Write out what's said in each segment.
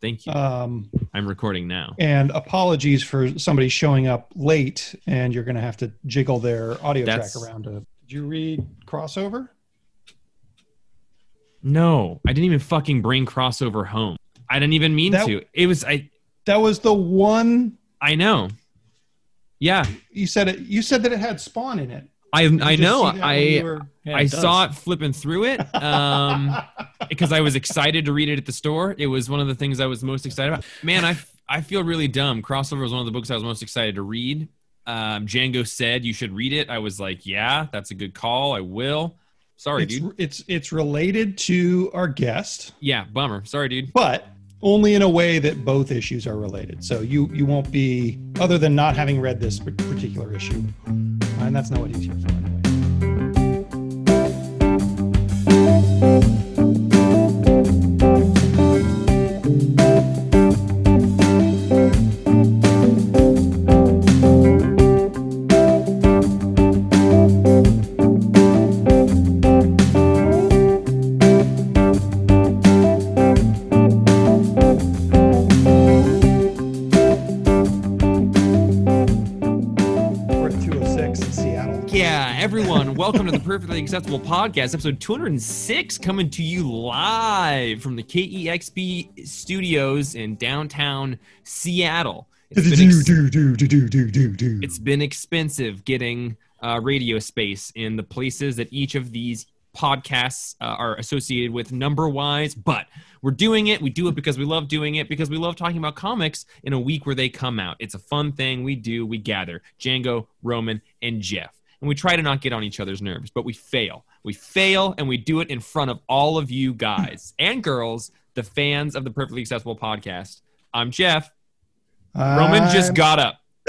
Thank you. Um, I'm recording now. and apologies for somebody showing up late, and you're going to have to jiggle their audio That's- track around. To, did you read crossover? No, I didn't even fucking bring crossover home. I didn't even mean That- to. It was I. That was the one I know. Yeah, you said. It. You said that it had Spawn in it. I I know. see that when you I were- Yeah, I it saw it flipping through it um, because I was excited to read it at the store. It was one of the things I was most excited about. Man, I I feel really dumb. Crossover was one of the books I was most excited to read. Um, Django said you should read it. I was like, yeah, that's a good call. I will. Sorry, it's, dude. it's it's related to our guest, Yeah, bummer. Sorry, dude. but only in a way that both issues are related. So you you won't be other than not having read this particular issue, and that's not what he's here for Perfectly Acceptable Podcast, episode 206, coming to you live from the KEXP studios in downtown Seattle. It's been, ex- it's been expensive getting uh, radio space in the places that each of these podcasts uh, are associated with number wise, but we're doing it. We do it because we love doing it, because we love talking about comics in a week where they come out. It's a fun thing we do. We gather Django, Roman, and Jeff. And we try to not get on each other's nerves, but we fail. We fail and we do it in front of all of you guys and girls, the fans of the Perfectly Accessible podcast. I'm Jeff. Roman just got up.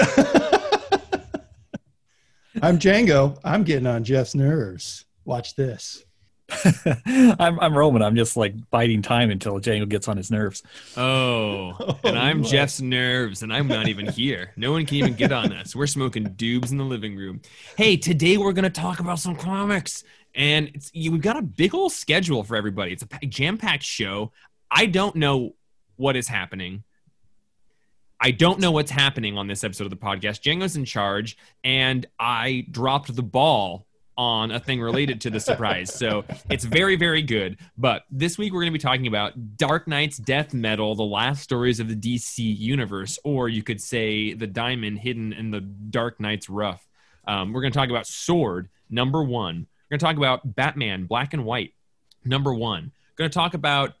I'm Django. I'm getting on Jeff's nerves. Watch this. I'm, I'm Roman. I'm just like biding time until Django gets on his nerves. Oh, Oh, and I'm oh, you are. Jeff's nerves, and I'm not even here. No one can even get on us. We're smoking doobs in the living room. Hey, today we're gonna talk about some comics, and it's, you, we've got a big old schedule for everybody. It's a jam-packed show. I don't know what is happening. I don't know what's happening on this episode of the podcast. Django's in charge, and I dropped the ball on a thing related to the surprise. So it's very, very good. But this week we're going to be talking about Dark Nights Death Metal, the last stories of the DC universe, or you could say the diamond hidden in the Dark Knight's rough. Um, we're going to talk about Sword, number one. We're going to talk about Batman, Black and White, number one. We're going to talk about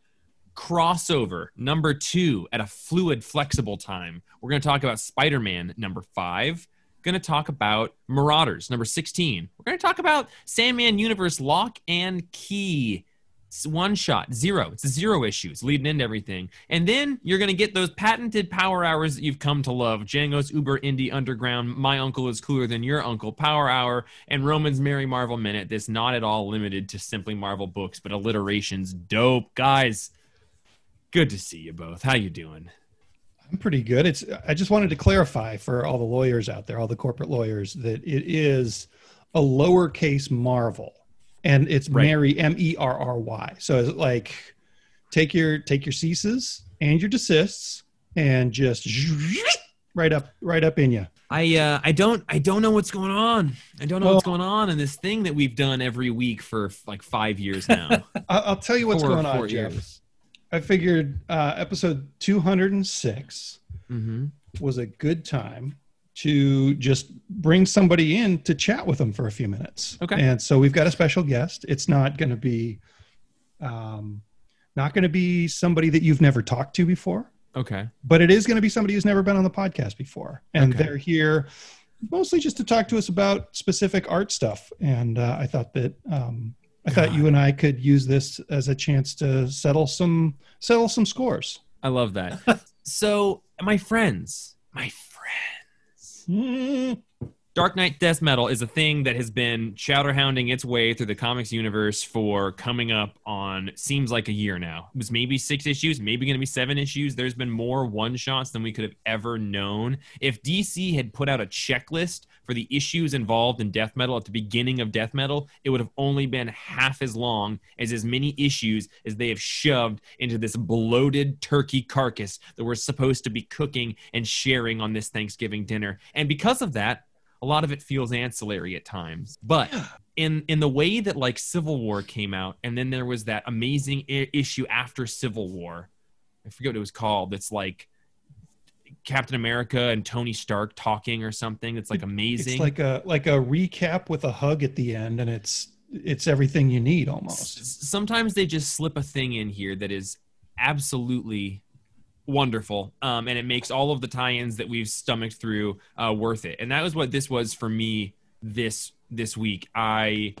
crossover number two at a fluid flexible time we're going to talk about spider-man number five going to talk about marauders number 16 we're going to talk about sandman universe lock and key. It's one shot zero. It's a zero issue it's leading into everything. And then you're going to get those patented power hours that you've come to love. Django's uber indie underground my uncle is cooler than your uncle power hour and roman's merry marvel minute. This not at all limited to simply marvel books but alliterations dope. Guys good to see you both. How you doing I'm pretty good. It's. I just wanted to clarify for all the lawyers out there, all the corporate lawyers, that it is a lowercase Marvel, and it's Right. Mary M E R R Y. So it's like take your take your ceases and your desists and just right up right up in you. I uh, I don't I don't know what's going on. I don't know what's going on in this thing that we've done every week for like five years now. I'll, tell you what's Four- going on, four Jeff. I figured uh, episode 206 hmm was a good time to just bring somebody in to chat with them for a few minutes. Okay. And so we've got a special guest. It's not going to be, um, not going to be somebody that you've never talked to before, Okay. but it is going to be somebody who's never been on the podcast before. And Okay. they're here mostly just to talk to us about specific art stuff. And uh, I thought that, um, I thought you and I could use this as a chance to settle some settle some scores. I love that. so my friends, my friends. Mm. Dark Knight Death Metal is a thing that has been chowderhounding its way through the comics universe for coming up on seems like a year now. It was maybe six issues, maybe going to be seven issues. There's been more one shots than we could have ever known. If DC had put out a checklist for the issues involved in Death Metal at the beginning of Death Metal, it would have only been half as long as as many issues as they have shoved into this bloated turkey carcass that we're supposed to be cooking and sharing on this Thanksgiving dinner. And because of that, a lot of it feels ancillary at times but in in the way that like civil war came out and then there was that amazing I- issue after civil war i forget what it was called that's like captain america and tony stark talking or something it's like amazing It's like a like a recap with a hug at the end, and it's it's everything you need almost. Sometimes they just slip a thing in here that is absolutely wonderful um, and it makes all of the tie-ins that we've stomached through uh, worth it. And that was what this was for me this this week. I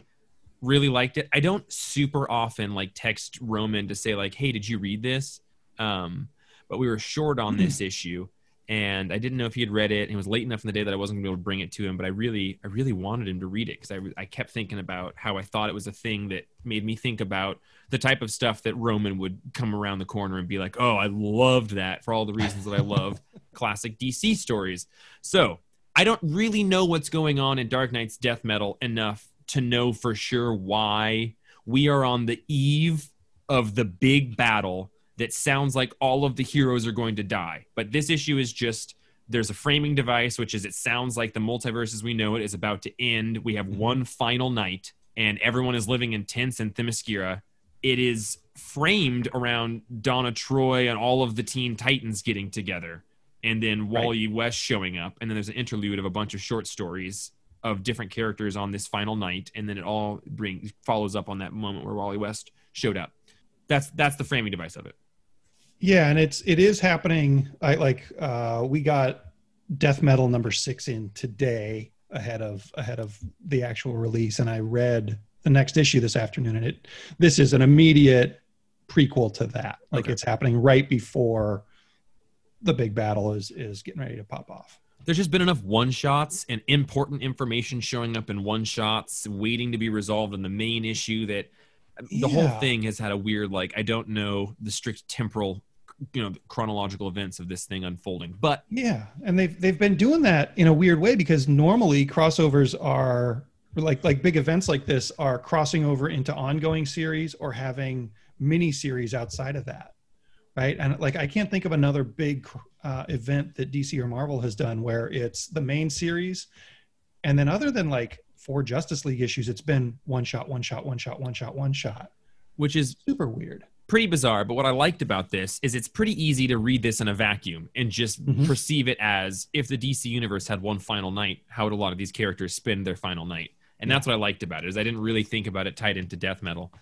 really liked it. I don't super often like text roman to say like hey did you read this? Um, but we were short on this issue and i didn't know if he had read it and it was late enough in the day that i wasn't going to be able to bring it to him but i really i really wanted him to read it because I, I kept thinking about how i thought it was a thing that made me think about the type of stuff that roman would come around the corner and be like oh i loved that for all the reasons that i love classic dc stories. So i don't really know what's going on in dark nights death metal enough to know for sure why we are on the eve of the big battle that sounds like all of the heroes are going to die. But this issue is just there's a framing device, which is it sounds like the multiverse as we know it is about to end. We have mm-hmm. one final night, and everyone is living in tents in Themyscira. It is framed around Donna Troy and all of the Teen Titans getting together, and then Wally West showing up, and then there's an interlude of a bunch of short stories of different characters on this final night, and then it all brings follows up on that moment where Wally West showed up. That's that's the framing device of it. Yeah, and it's it is happening. I like uh, we got death metal number six in today ahead of ahead of the actual release, and I read the next issue this afternoon, and it this is an immediate prequel to that. Like Okay. it's happening right before the big battle is is getting ready to pop off. there's just been enough one shots and important information showing up in one shots waiting to be resolved in the main issue that the whole thing has had a weird like i don't know the strict temporal you know chronological events of this thing unfolding but Yeah, and they've they've been doing that in a weird way because normally crossovers are like like big events like this are crossing over into ongoing series or having mini series outside of that, right? And like I can't think of another big uh, event that DC or Marvel has done where it's the main series, and then other than like four Justice League issues, it's been one shot, one shot, one shot, one shot, one shot. which is Super weird. Pretty bizarre but what i liked about this is it's pretty easy to read this in a vacuum and just Mhm. perceive it as if the dc universe had one final night how would a lot of these characters spend their final night? And that's what i liked about it is i didn't really think about it tied into death metal.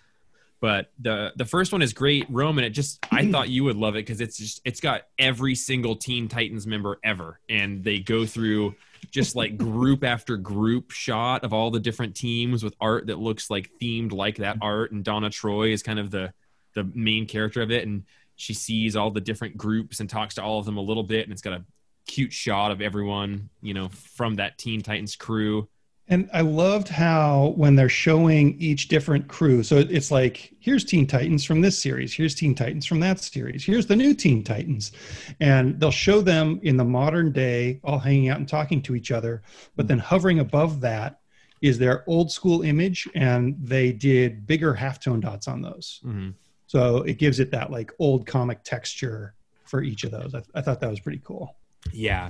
But the the first one is great. Roman it just i thought you would love it because it's just it's got every single teen titans member ever. And they go through just like group after group shot of all the different teams with art that looks like themed like that art. And donna troy is kind of the the main character of it and she sees all the different groups and talks to all of them a little bit and it's got a cute shot of everyone you know from that teen titans crew And I loved how when they're showing each different crew, so it's like, here's Teen Titans from this series, here's Teen Titans from that series, here's the new Teen Titans. And they'll show them in the modern day, all hanging out and talking to each other. But then hovering above that is their old school image, and they did bigger halftone dots on those. Mhm. So it gives it that like old comic texture for each of those. I, I thought that was pretty cool. yeah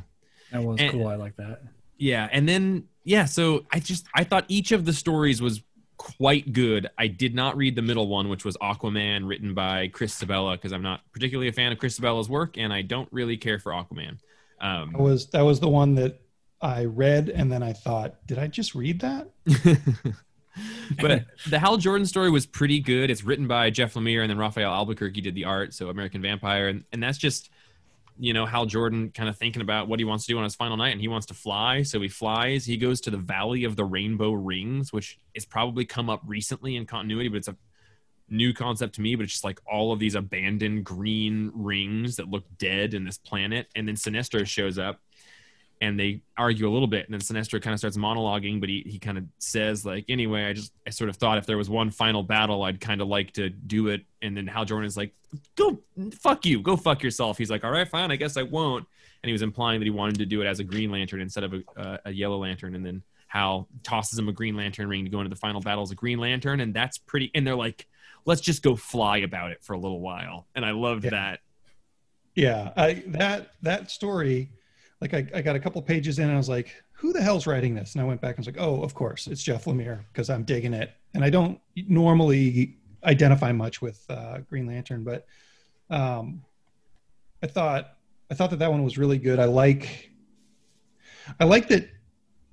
That was And- cool. I like that. Yeah, and then yeah, so I just I thought each of the stories was quite good. I did not read the middle one, which was Aquaman, written by Chris Sebela, because I'm not particularly a fan of Chris Sebela's work, and I don't really care for Aquaman. Um, That was that was the one that I read, and then I thought, did I just read that? but the Hal Jordan story was pretty good. It's written by Jeff Lemire, and then Rafael Albuquerque did the art. So American Vampire, and, and that's just you know Hal Jordan kind of thinking about what he wants to do on his final night, and he wants to fly. So he flies. He goes to the Valley of the Rainbow Rings, which has probably come up recently in continuity, but it's a new concept to me. But it's just like all of these abandoned green rings that look dead in this planet, and then Sinestro shows up. And they argue a little bit and then sinestro kind of starts monologuing but he, he kind of says like anyway i just i sort of thought if there was one final battle i'd kind of like to do it. And then hal jordan is like go fuck you go fuck yourself. He's like all right fine i guess i won't. And he was implying that he wanted to do it as a green lantern instead of a, uh, a yellow lantern and then hal tosses him a green lantern ring to go into the final battle as a green lantern and that's pretty and they're like let's just go fly about it for a little while. And i loved Yeah. that. Yeah, I, that that story, like I, I got a couple pages in, and I was like, "Who the hell's writing this?" And I went back and was like, "Oh, of course, it's Jeff Lemire because I'm digging it." And I don't normally identify much with uh, Green Lantern, but um, I thought I thought that that one was really good. I like I like that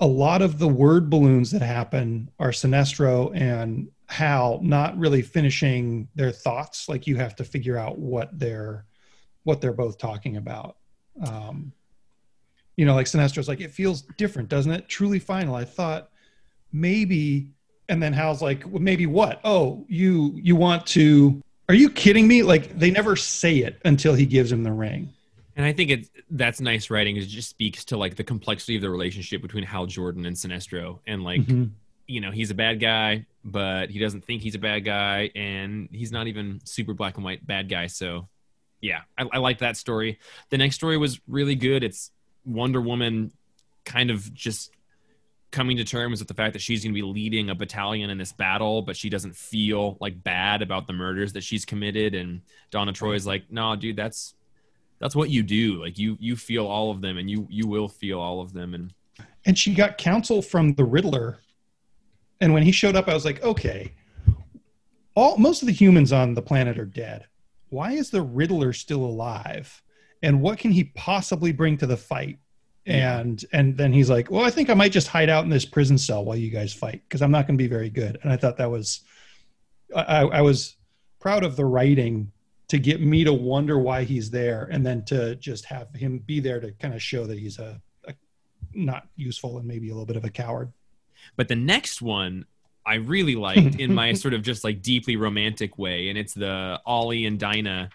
a lot of the word balloons that happen are Sinestro and Hal not really finishing their thoughts. Like you have to figure out what they're what they're both talking about. Um, you know, like Sinestro's like, it feels different, doesn't it? Truly final. I thought maybe, and then Hal's like, well, maybe what? Oh, you you want to? Are you kidding me? Like they never say it until he gives him the ring. And I think it's that's nice writing. It just speaks to like the complexity of the relationship between Hal Jordan and Sinestro, and like Mhm. you know he's a bad guy, but he doesn't think he's a bad guy, and he's not even super black and white bad guy. So yeah, I, I like that story. The next story was really good. It's Wonder Woman kind of just coming to terms with the fact that she's going to be leading a battalion in this battle, but she doesn't feel like bad about the murders that she's committed. And Donna Troy's like, "No, dude, that's that's what you do. Like you you feel all of them, and you you will feel all of them." And and she got counsel from the Riddler. And when he showed up, I was like, okay, all most of the humans on the planet are dead. Why is the Riddler still alive? And what can he possibly bring to the fight? And and then he's like, well, I think I might just hide out in this prison cell while you guys fight because I'm not going to be very good. And I thought that was, I, I was proud of the writing to get me to wonder why he's there, and then to just have him be there to kind of show that he's a, a not useful and maybe a little bit of a coward. But the next one I really liked in my sort of just like deeply romantic way, and it's the Ollie and Dinah,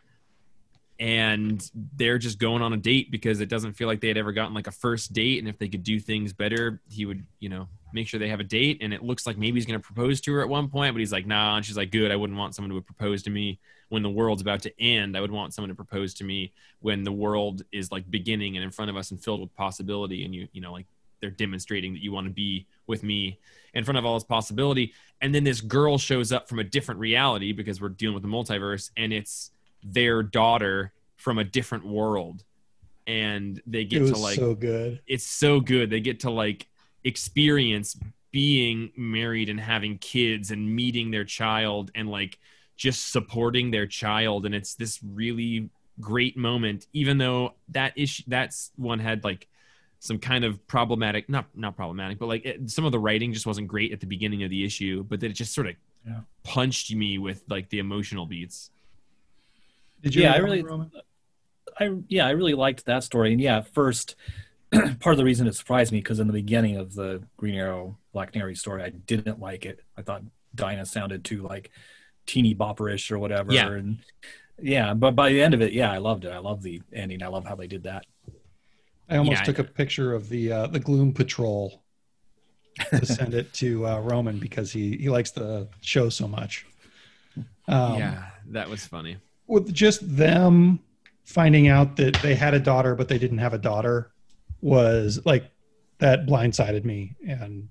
and they're just going on a date because it doesn't feel like they had ever gotten like a first date, and if they could do things better, he would, you know, make sure they have a date. And it looks like maybe he's going to propose to her at one point, but he's like, nah, and she's like, good, I wouldn't want someone to propose to me when the world's about to end. I would want someone to propose to me when the world is like beginning and in front of us and filled with possibility, and you, you know, like they're demonstrating that you want to be with me in front of all this possibility. And then this girl shows up from a different reality because we're dealing with the multiverse and it's their daughter from a different world. And they It get was to like, so good. it's so good. They get to like experience being married and having kids and meeting their child and like just supporting their child. And it's this really great moment, even though that issue, that's one had like some kind of problematic not not problematic but like it, some of the writing just wasn't great at the beginning of the issue but then it just sort of Yeah. punched me with like the emotional beats Did Yeah, I really- Roman? I yeah, I really liked that story. And yeah, first, part of the reason it surprised me because in the beginning of the Green Arrow Black Canary story, I didn't like it. I thought Dinah sounded too like teeny bopperish or whatever. Yeah. And yeah, but by the end of it, yeah, I loved it. I love the ending. I love how they did that. I almost Yeah, took a picture of the uh, the Gloom Patrol to send it to uh, Roman because he he likes the show so much. Um, yeah that was funny with just them finding out that they had a daughter but they didn't have a daughter was like that blindsided me. And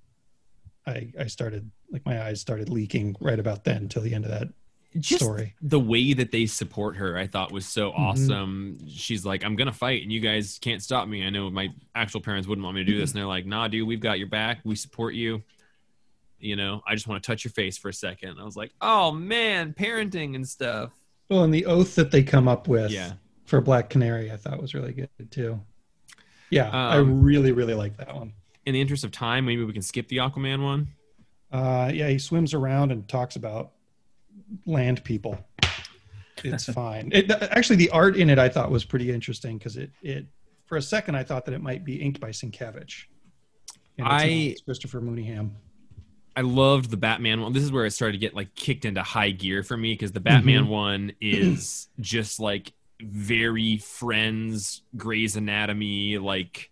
I I started like my eyes started leaking right about then till the end of that just story. the way that they support her i thought was so Mhm. awesome. She's like i'm gonna fight and you guys can't stop me. I know my actual parents wouldn't want me to do this and they're like nah dude we've got your back. We support you. You know i just want to touch your face for a second. I was like oh man parenting and stuff Well, and the oath that they come up with yeah for Black Canary I thought was really good too. Yeah, I Um, really really like that one. in the interest of time maybe we can skip the aquaman one Uh, yeah, he swims around and talks about land people. It's fine. It, actually, the art in it I thought was pretty interesting because it, it, for a second, I thought that it might be inked by Sienkiewicz. I- Christopher Mooneyham. I loved the Batman one. This is where it started to get like kicked into high gear for me because the mm-hmm. Batman one is just like very Friends, Grey's Anatomy, like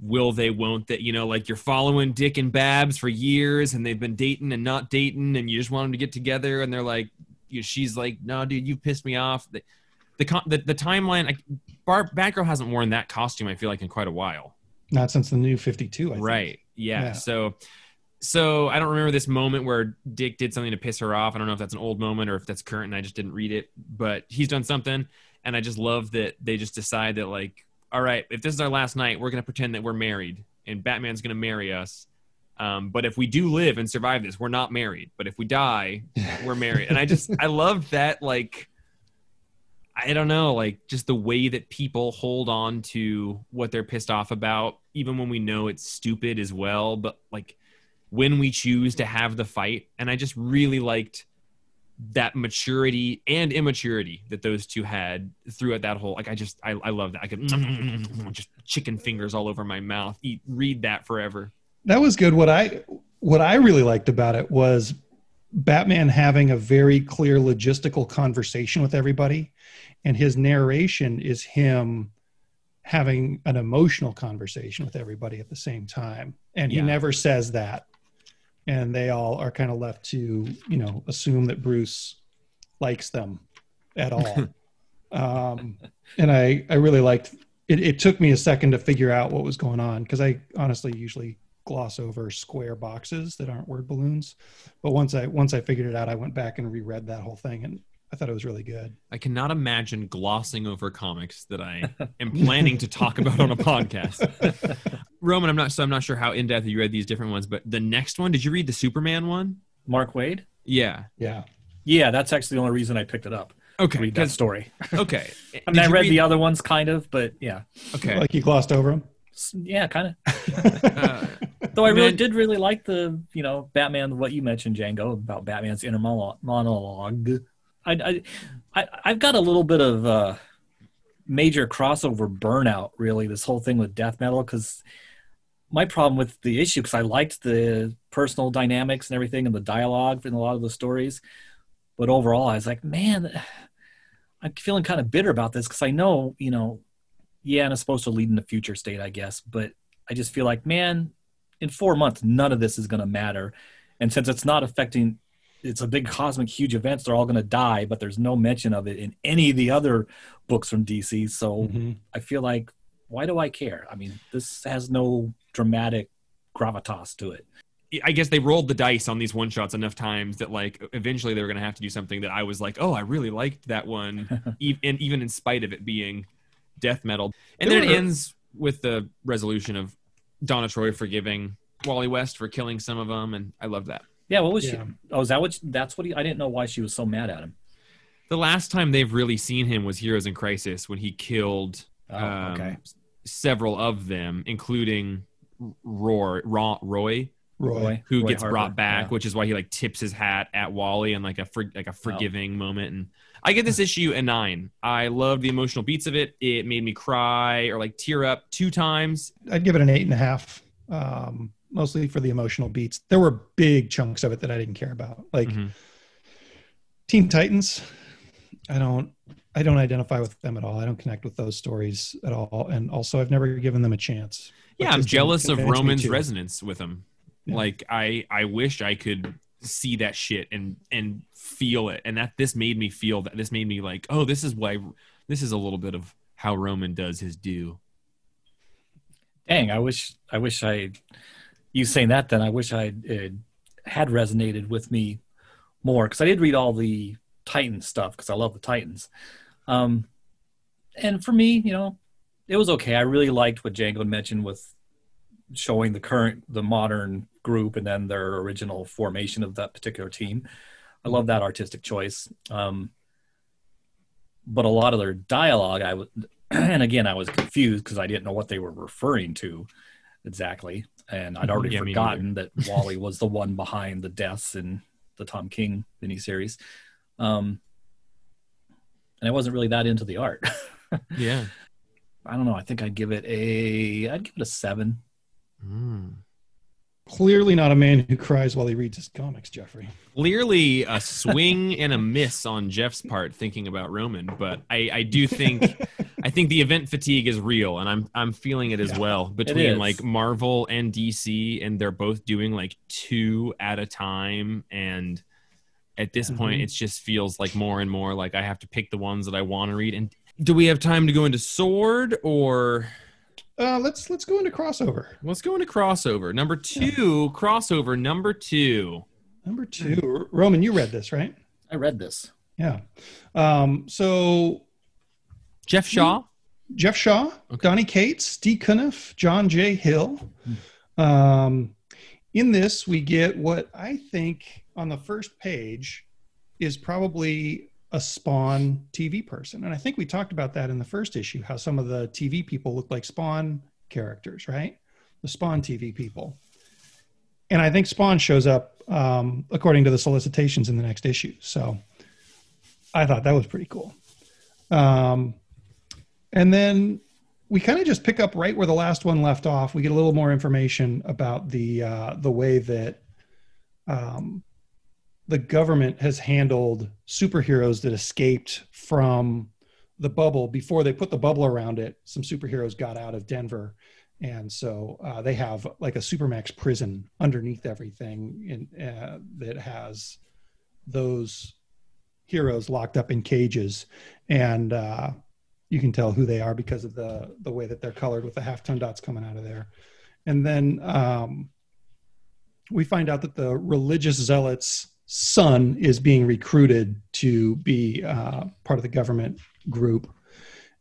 will they won't that you know like you're following dick and babs for years and they've been dating and not dating and you just want them to get together and they're like you she's like no dude you pissed me off the the, the, the timeline I, Bar- batgirl hasn't worn that costume i feel like in quite a while Not since the new 52. I think. right yeah. Yeah. so so i don't remember this moment where dick did something to piss her off. I don't know if that's an old moment or if that's current and i just didn't read it but he's done something and i just love that they just decide that like all right if this is our last night we're going to pretend that we're married and batman's going to marry us. Um, but if we do live and survive this we're not married. But if we die we're married. And i just i love that like i don't know like just the way that people hold on to what they're pissed off about even when we know it's stupid as well. But like when we choose to have the fight and i just really liked that maturity and immaturity that those two had throughout that whole like i just i, I love that i could just chicken fingers all over my mouth eat read that forever That was good. What I what I really liked about it was Batman having a very clear logistical conversation with everybody, and his narration is him having an emotional conversation with everybody at the same time. And he Yeah. never says that. And they all are kind of left to, you know, assume that Bruce likes them at all. um, and I, I really liked it. It took me a second to figure out what was going on because I honestly usually gloss over square boxes that aren't word balloons. But once I once I figured it out, I went back and reread that whole thing, and I thought it was really good. i cannot imagine glossing over comics that i am planning to talk about on a podcast roman i'm not so i'm not sure how in-depth you read these different ones but the next one did you read the superman one Mark Waid. yeah Yeah, Yeah, that's actually the only reason I picked it up. okay read that 'cause- story. okay I mean, I read, the other ones kind of, but yeah, okay like you glossed over them. Yeah, kind of. uh, Though I really Man- did really like the, you know, Batman. What you mentioned, Django, about Batman's inner monologue. I, I, I, I've got a little bit of uh, major crossover burnout. Really, this whole thing with death metal because my problem with the issue because I liked the personal dynamics and everything and the dialogue in a lot of the stories, but overall I was like, man, I'm feeling kind of bitter about this because I know, you know, yeah, and it's supposed to lead in the future state, I guess, but I just feel like, man, in four months, none of this is going to matter. And since it's not affecting, it's a big cosmic, huge event, they're all going to die, but there's no mention of it in any of the other books from DC. So Mhm. I feel like, why do I care? I mean, this has no dramatic gravitas to it. I guess they rolled the dice on these one shots enough times that like eventually they were going to have to do something that I was like, oh, I really liked that one, e- and even in spite of it being death metal. And There then it ends with the resolution of Donna Troy forgiving Wally West for killing some of them, and I love that. Yeah, what was Yeah. she? Oh, is that what? That's what he. I didn't know why she was so mad at him. The last time they've really seen him was Heroes in Crisis when he killed Oh, um, okay. Several of them, including Roy, Roy, Roy Roy. who Roy gets Harper, brought back, yeah. which is why he like tips his hat at Wally and like a for, Oh. like a forgiving moment. And I get this issue a nine. I love the emotional beats of it. It made me cry or like tear up two times. I'd give it an eight and a half, um, mostly for the emotional beats. There were big chunks of it that I didn't care about, like Mhm. Teen Titans. I don't, I don't identify with them at all. I don't connect with those stories at all, and also I've never given them a chance. Yeah, I'm jealous of Roman's resonance with them. Yeah. Like I I wish I could see that shit and and feel it. And that this made me feel that this made me like, oh, this is why this is a little bit of how Roman does his due. Dang, I wish. I wish I. You saying that, then I wish I uh, had resonated with me more because I did read all the Titan stuff because I love the Titans. Um, and for me, you know, it was okay. I really liked what Django mentioned with showing the current, the modern group, and then their original formation of that particular team. I love that artistic choice. Um, but a lot of their dialogue, I would, and again, I was confused because I didn't know what they were referring to exactly, and I'd already Yeah, forgotten that Wally was the one behind the deaths in the Tom King miniseries. Um, and I wasn't really that into the art. Yeah. I don't know. I think I'd give it a. I'd give it a seven. Mm. Clearly not a man who cries while he reads his comics, Jeffrey. Clearly a swing and a miss on Jeff's part thinking about Roman, but I, I do think I think the event fatigue is real, and I'm I'm feeling it as Yeah, well between like Marvel and DC, and they're both doing like two at a time, and at this point, Mhm. it just feels like more and more like I have to pick the ones that I want to read. And do we have time to go into Sword or? Uh, let's let's go into crossover. Let's go into crossover. Number two, crossover number two. Number two, Roman, you read this, right? I read this. Yeah. Um, so Geoff Shaw. Geoff Shaw, Donny Cates, Steve Cunniffe, John J. Hill. Um, in this, we get what I think on the first page is probably a Spawn TV person. And I think we talked about that in the first issue, how some of the TV people look like Spawn characters, right? The Spawn TV people. And I think Spawn shows up um, according to the solicitations in the next issue. So I thought that was pretty cool. Um, and then we kind of just pick up right where the last one left off. We get a little more information about the uh, the way that um, the government has handled superheroes that escaped from the bubble before they put the bubble around it. Some superheroes got out of Denver, and so uh, they have like a supermax prison underneath everything in, uh, that has those heroes locked up in cages, and uh, you can tell who they are because of the the way that they're colored with the halftone dots coming out of there. And then um, we find out that the religious zealot's son is being recruited to be uh, part of the government group,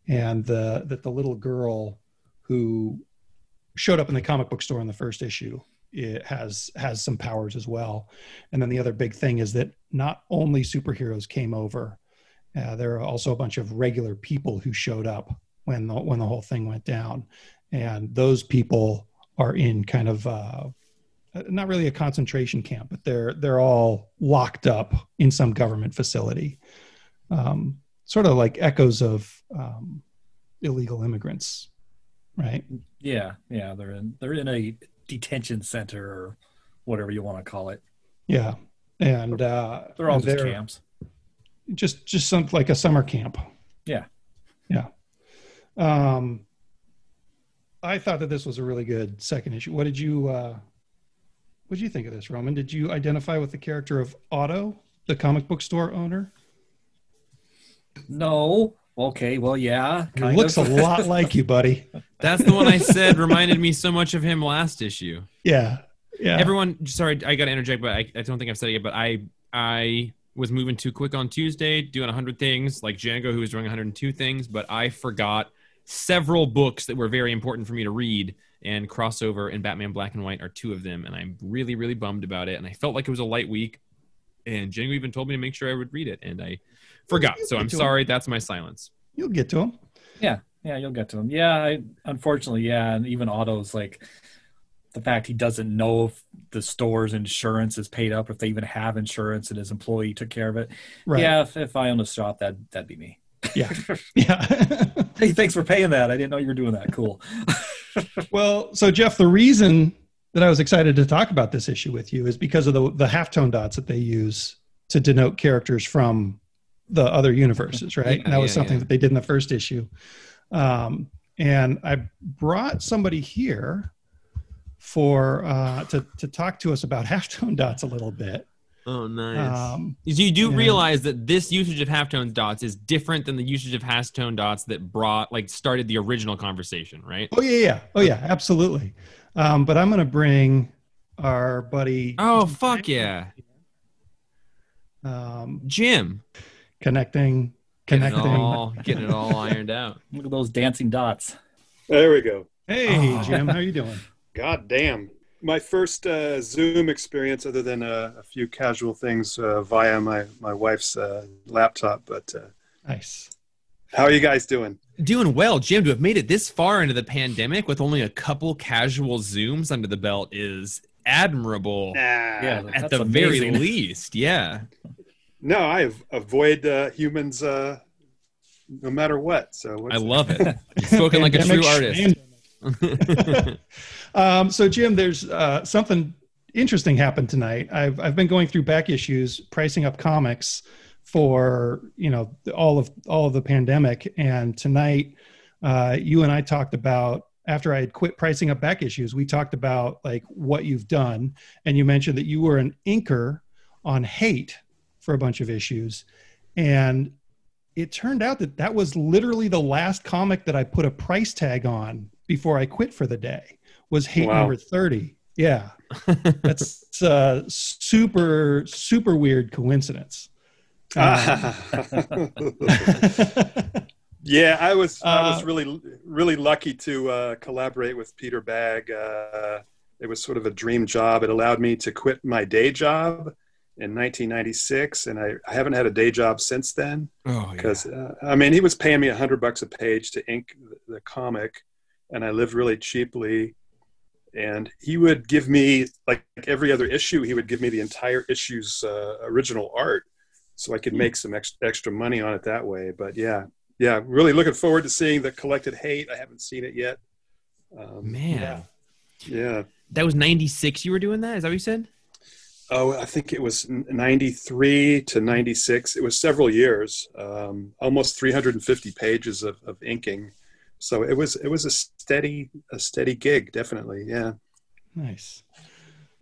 and the, that the little girl who showed up in the comic book store in the first issue it has has some powers as well. And then the other big thing is that not only superheroes came over, uh, there are also a bunch of regular people who showed up when the when the whole thing went down, and those people are in kind of uh, not really a concentration camp, but they're they're all locked up in some government facility, um, sort of like echoes of um, illegal immigrants, right? Yeah, yeah, they're in they're in a detention center or whatever you want to call it. Yeah, and uh, They're all and just they're- camps. just just some like a summer camp. Yeah. Yeah. Um I thought that this was a really good second issue. What did you uh what did you think of this, Roman? Did you identify with the character of Otto, the comic book store owner? No. Okay. Well, yeah. He looks of. a lot like you, buddy. That's the one I said reminded me so much of him last issue. Yeah. Yeah. Everyone, sorry, I got to interject, but I, I don't think I've said it yet. But I I was moving too quick on Tuesday, doing 100 things like Django, who was doing 102 things, but I forgot several books that were very important for me to read. And crossover and Batman Black and White are two of them, and I'm really, really bummed about it. And I felt like it was a light week, and Django even told me to make sure I would read it, and I forgot. So I'm Get to it. sorry. That's my silence. You'll get to him. Yeah, yeah, you'll get to him. Yeah, I, unfortunately, yeah, and even Otto's like the fact he doesn't know if the store's insurance is paid up, if they even have insurance, and his employee took care of it. Right. Yeah, if, if I owned a shop, that that'd be me. Yeah. Yeah. Hey, thanks for paying that. I didn't know you were doing that. Cool. Well, so Jeff, the reason that I was excited to talk about this issue with you is because of the the halftone dots that they use to denote characters from the other universes, right? Yeah, and that was yeah, something yeah. that they did in the first issue. Um, and I brought somebody here for uh, to to talk to us about halftone dots a little bit. Oh, nice. Um, So you do Yeah. realize that this usage of halftone dots is different than the usage of halftone dots that brought like started the original conversation, right? oh yeah, yeah, oh yeah, absolutely. Um, but I'm going to bring our buddy Oh fuck yeah, um, Jim, connecting connecting. getting it connecting. all getting it all ironed out. Look at those dancing dots. There we go. Hey, Oh. Jim, how you doing? God damn. My first uh, Zoom experience, other than uh, a few casual things uh, via my, my wife's uh, laptop. But uh, Nice. how are you guys doing? Doing well, Jim. To have made it this far into the pandemic with only a couple casual zooms under the belt is admirable. Nah. Yeah, At That's the very least, yeah. No, I avoid uh, humans uh, no matter what. So what's I love it. Spoken like a true Pandemic artist. Um, so, Jim, there's uh, something interesting happened tonight. I've I've been going through back issues, pricing up comics for you know all of all of the pandemic, and tonight uh, you and I talked about after I had quit pricing up back issues. We talked about like what you've done, and you mentioned that you were an inker on Hate for a bunch of issues, and it turned out that that was literally the last comic that I put a price tag on before I quit for the day was Hate Wow. number 30. Yeah. That's a super, super weird coincidence. Um, yeah, I was I was Uh, really really lucky to uh, collaborate with Peter Bagge. Uh, it was sort of a dream job. It allowed me to quit my day job in 1996, and I, I haven't had a day job since then. Oh, because uh, I mean he was paying me a hundred bucks a page to ink the, the comic, and I lived really cheaply. And he would give me like every other issue, he would give me the entire issue's uh, original art, so I could make some ex- extra money on it that way. But yeah, yeah, really looking forward to seeing the collected hate. I haven't seen it yet. Um, man. Yeah. yeah. That was 96 you were doing that? Is that what you said? Oh, I think it was 93 to 96. It was several years, um, almost 350 pages of, of inking. So it was it was a steady a steady gig, definitely. Yeah. Nice.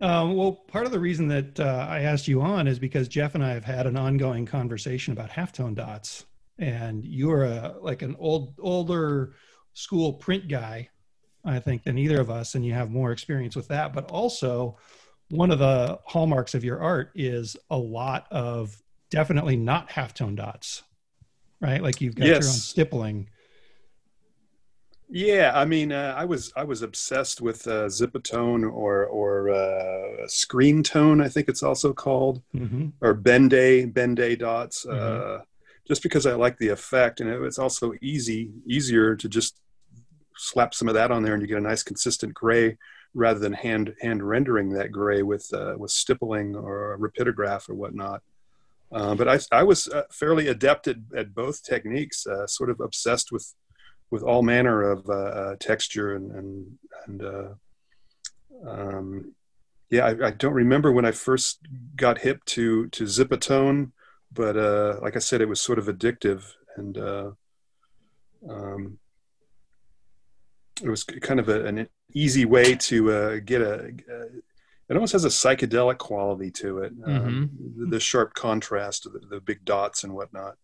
Um, well, part of the reason that uh, I asked you on is because Jeff and I have had an ongoing conversation about halftone dots, and you're a like an old older school print guy, I think, than either of us, and you have more experience with that. But also, one of the hallmarks of your art is a lot of definitely not halftone dots, right? Like you've got your own stippling. Yeah, I mean, uh, I was I was obsessed with uh, Zipatone or or uh, Screen Tone, I think it's also called. hmm or Ben-Day Ben-Day dots, uh, Mhm. just because I like the effect, and it, it's also easy easier to just slap some of that on there, and you get a nice consistent gray rather than hand hand rendering that gray with uh, with stippling or rapidograph or whatnot. Uh, but I I was uh, fairly adept at, at both techniques, uh, sort of obsessed with with all manner of uh, uh, texture and and and uh, um, yeah, I, I don't remember when I first got hip to to Zipatone, but uh, like I said, it was sort of addictive, and uh, um, it was kind of a, an easy way to uh, get a. Uh, it almost has a psychedelic quality to it. Um, the, the sharp contrast of the, the big dots and whatnot.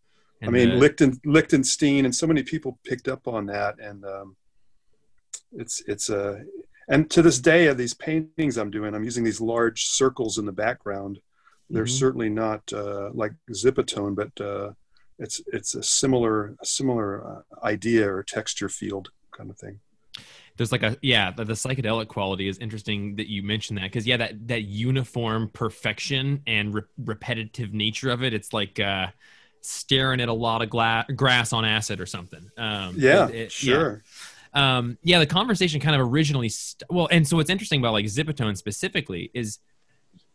I mean, the- Lichten, Lichtenstein, and so many people picked up on that, and um, it's it's a. and to this day, of these paintings I'm doing, I'm using these large circles in the background. They're Mhm. certainly not uh, like Zipatone, but uh, it's it's a similar a similar uh, idea or texture field kind of thing. there's like a yeah the, the psychedelic quality is interesting that you mentioned that because yeah that that uniform perfection and re- repetitive nature of it it's like uh staring at a lot of gla- grass on acid or something um Yeah, it- it- sure. yeah. um yeah the conversation kind of originally st- well and so what's interesting about like zipatone specifically is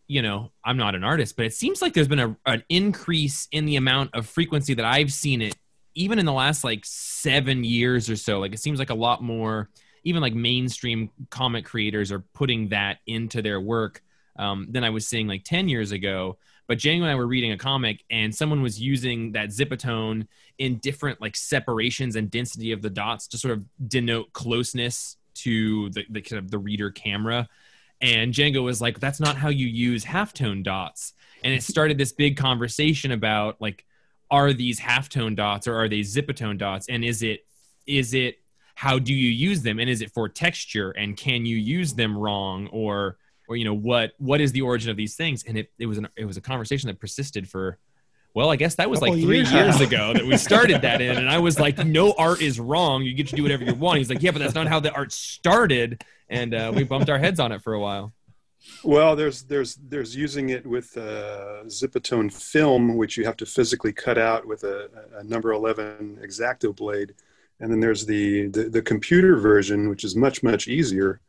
you know i'm not an artist but it seems like there's been a, an increase in the amount of frequency that i've seen it even in the last like seven years or so like it seems like a lot more even like mainstream comic creators are putting that into their work um, than i was seeing like 10 years ago but Django and I were reading a comic, and someone was using that zipatone in different like separations and density of the dots to sort of denote closeness to the, the kind of the reader camera. And Django was like, "That's not how you use halftone dots." And it started this big conversation about like, are these halftone dots or are they zipatone dots? And is it is it how do you use them? And is it for texture? And can you use them wrong or or you know what what is the origin of these things? And it, it was an it was a conversation that persisted for well i guess that was like Couple three years. years ago that we started that in. And i was like no art is wrong. You get to do whatever you want. He's like yeah but that's not how the art started. And uh, we bumped our heads on it for a while. Well, there's there's there's using it with uh, Zipatone film, which you have to physically cut out with a, a number eleven exacto blade, and then there's the, the the computer version, which is much much easier.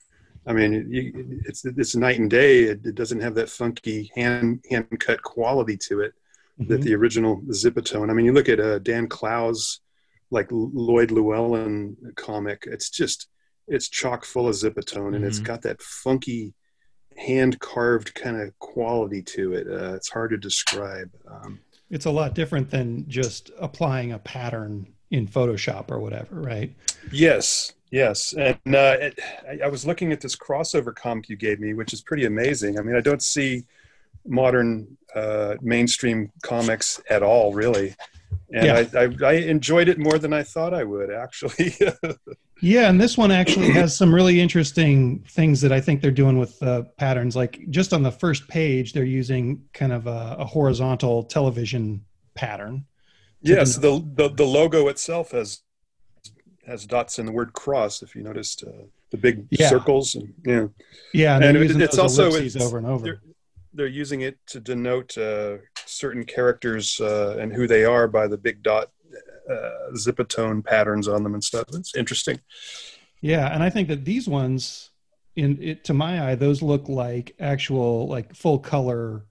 I mean, you, it's it's night and day. It, it doesn't have that funky hand hand cut quality to it that Mhm. the original Zipatone. I mean, you look at uh, Dan Clowes, like Lloyd Llewellyn comic. It's just it's chock full of Zipatone, and it's got that funky hand carved kind of quality to it. Uh, it's hard to describe. Um, it's a lot different than just applying a pattern in Photoshop or whatever, right? Yes, yes. And uh, it, I, I, was looking at this crossover comic you gave me, which is pretty amazing. I mean, I don't see modern uh, mainstream comics at all, really. And yeah. I, I, I enjoyed it more than I thought I would, actually. yeah, and this one actually has some really interesting things that I think they're doing with uh, patterns. Like just on the first page, they're using kind of a, a horizontal television pattern. Yes, the, the the logo itself has has dots in the word cross. If you noticed uh, the big yeah. circles, and yeah, yeah, and, and it, it's also it's, over and over. They're, they're, using it to denote uh, certain characters uh, and who they are by the big dot uh, zipatone patterns on them and stuff. It's interesting. Yeah, and I think that these ones, in it to my eye, those look like actual like full color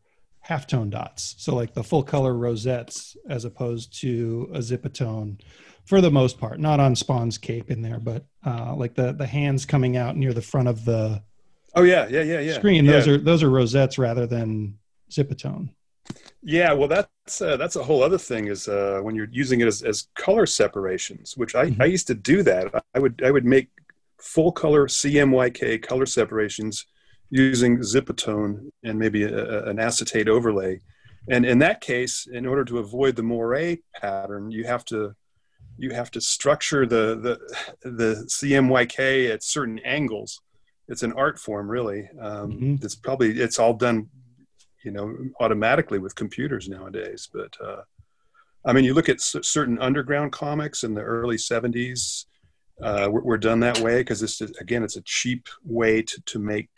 halftone dots. So like the full color rosettes as opposed to a zipatone for the most part, not on Spawn's cape in there, but uh, like the the hands coming out near the front of the oh yeah yeah yeah yeah screen. Yeah. Those are those are rosettes rather than zipatone. Yeah, well, that's uh, that's a whole other thing. Is uh, when you're using it as, as color separations, which I, mm-hmm. I used to do that. I would I would make full color CMYK color separations using Zipatone and maybe a, an acetate overlay. And in that case, in order to avoid the moire pattern, you have to you have to structure the the the CMYK at certain angles. It's an art form, really. Um, mm-hmm. It's probably it's all done, you know, automatically with computers nowadays. But uh, I mean, you look at c- certain underground comics in the early '70s. Uh, were, were done that way because this is, again, it's a cheap way to, to make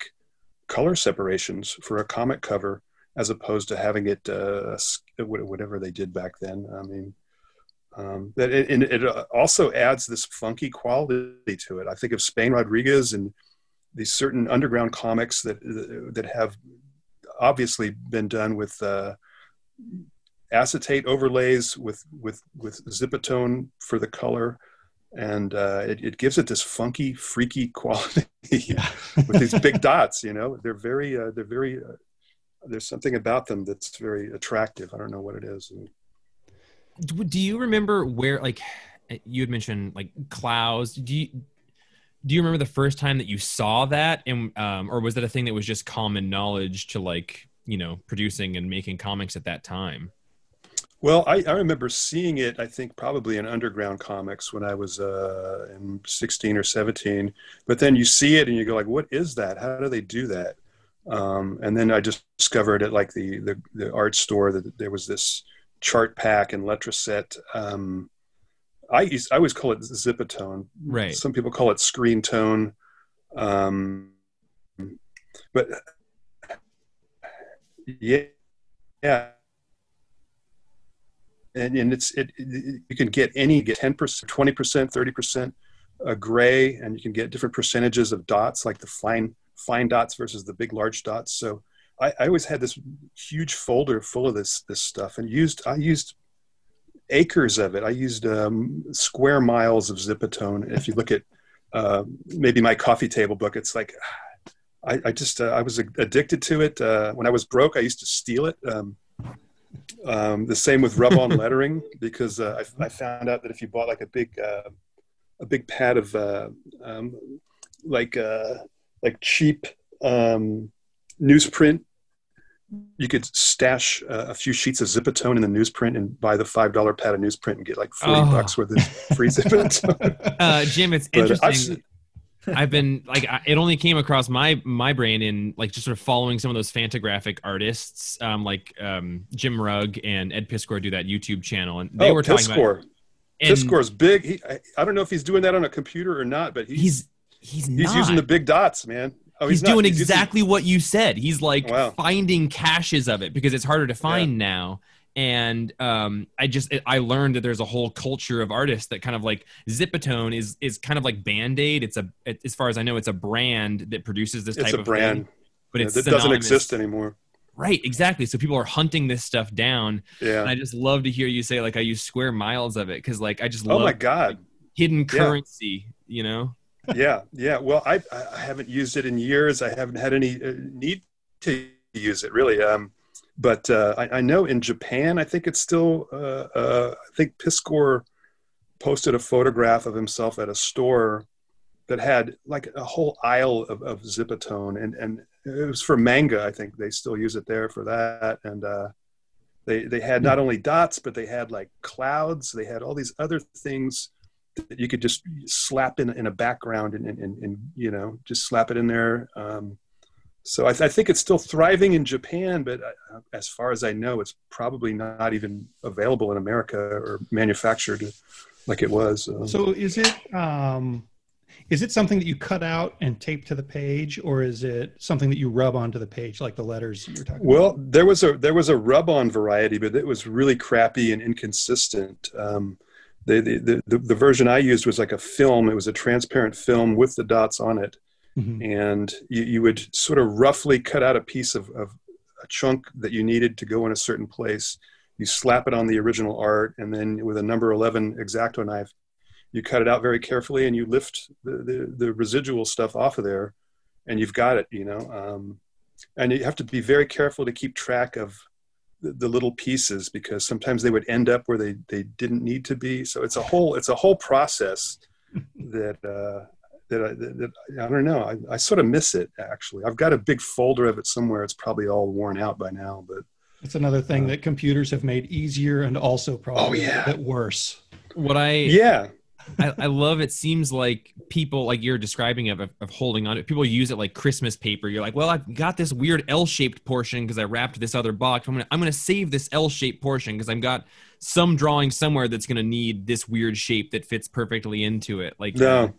color separations for a comic cover as opposed to having it uh, whatever they did back then. I mean, um, that it, it, also adds this funky quality to it. I think of Spain Rodriguez and these certain underground comics that that have obviously been done with uh, acetate overlays with with with zipatone for the color and uh, it, it, gives it this funky, freaky quality with these big dots. You know, they're very, uh, they're very. Uh, there's something about them that's very attractive. I don't know what it is. Do you remember where, like, you had mentioned like clouds? Do you do you remember the first time that you saw that, and um, or was that a thing that was just common knowledge to like you know producing and making comics at that time? Well, I, I, remember seeing it, I think probably in underground comics when I was uh, 16 or 17. But then you see it and you go like, what is that? How do they do that? Um, and then I just discovered at like the, the, the, art store that there was this Chartpak and Letraset. Um, I I always call it zipatone. Right. Some people call it screen tone. Um, but yeah, yeah and, and it's it, it, you can get any get 10% 20% 30% a gray and you can get different percentages of dots like the fine fine dots versus the big large dots so I, I always had this huge folder full of this this stuff and used i used acres of it. I used um, square miles of zipatone if you look at uh, maybe my coffee table book it's like i, I just uh, i was addicted to it. Uh, when i was broke i used to steal it. Um, um, the same with rub-on lettering because uh, I, I, found out that if you bought like a big uh, a big pad of uh, um, like uh, like cheap um, newsprint, you could stash uh, a few sheets of Zipatone in the newsprint and buy the five dollar pad of newsprint and get like forty oh. bucks worth of free Zipatone. Uh, Jim, it's interesting. I've been like it only came across my my brain in like just sort of following some of those Fantagraphic artists, um, like um, Jim Rugg and Ed Piskor do that YouTube channel, and they oh, were talking Piskor. about. And Piskor's big. He, I, I, don't know if he's doing that on a computer or not, but he's he's he's, he's using the big dots, man. Oh, he's, he's doing he's exactly what you said. He's like wow. finding caches of it because it's harder to find yeah. now and um, I just I learned that there's a whole culture of artists that kind of like Zipatone is is kind of like Band Aid. It's a as far as I know, it's a brand that produces this it's type of brand, thing, but yeah, it doesn't exist anymore. Right, exactly. So people are hunting this stuff down. Yeah, and I just love to hear you say like I use square miles of it because like I just oh my god hidden currency. Yeah. You know. Yeah, yeah. Well, I I haven't used it in years. I haven't had any uh, need to use it really. Um, but uh, I, I, know in Japan, I think it's still. Uh, uh, I think Piskor posted a photograph of himself at a store that had like a whole aisle of, of Zipatone, and and it was for manga. I think they still use it there for that, and uh, they they had not only dots, but they had like clouds. They had all these other things that you could just slap in in a background and and, and you know just slap it in there. Um, so I, th- I, think it's still thriving in Japan, but uh, as far as I know, it's probably not even available in America or manufactured like it was. Um, so is it um, is it something that you cut out and tape to the page, or is it something that you rub onto the page, like the letters you're talking? Well, about? there was a there was a rub-on variety, but it was really crappy and inconsistent. Um, the, the, the, the version I used was like a film. It was a transparent film with the dots on it. Mm-hmm. And you, you would sort of roughly cut out a piece of, of a chunk that you needed to go in a certain place. You slap it on the original art, and then with a number 11 X-Acto knife, you cut it out very carefully and you lift the, the, the residual stuff off of there, and you've got it, you know. Um, and you have to be very careful to keep track of the, the, little pieces because sometimes they would end up where they, they didn't need to be. So it's a whole it's a whole process that uh, that I, that, that, I don't know. I, I sort of miss it actually. I've got a big folder of it somewhere. It's probably all worn out by now, but it's another thing uh, that computers have made easier and also probably oh, yeah. a bit worse. What I yeah. I, I, love it seems like people like you're describing of, of holding on to people use it like christmas paper you're like well i've got this weird l-shaped portion because i wrapped this other box i'm gonna i'm gonna save this l-shaped portion because i've got some drawing somewhere that's gonna need this weird shape that fits perfectly into it like no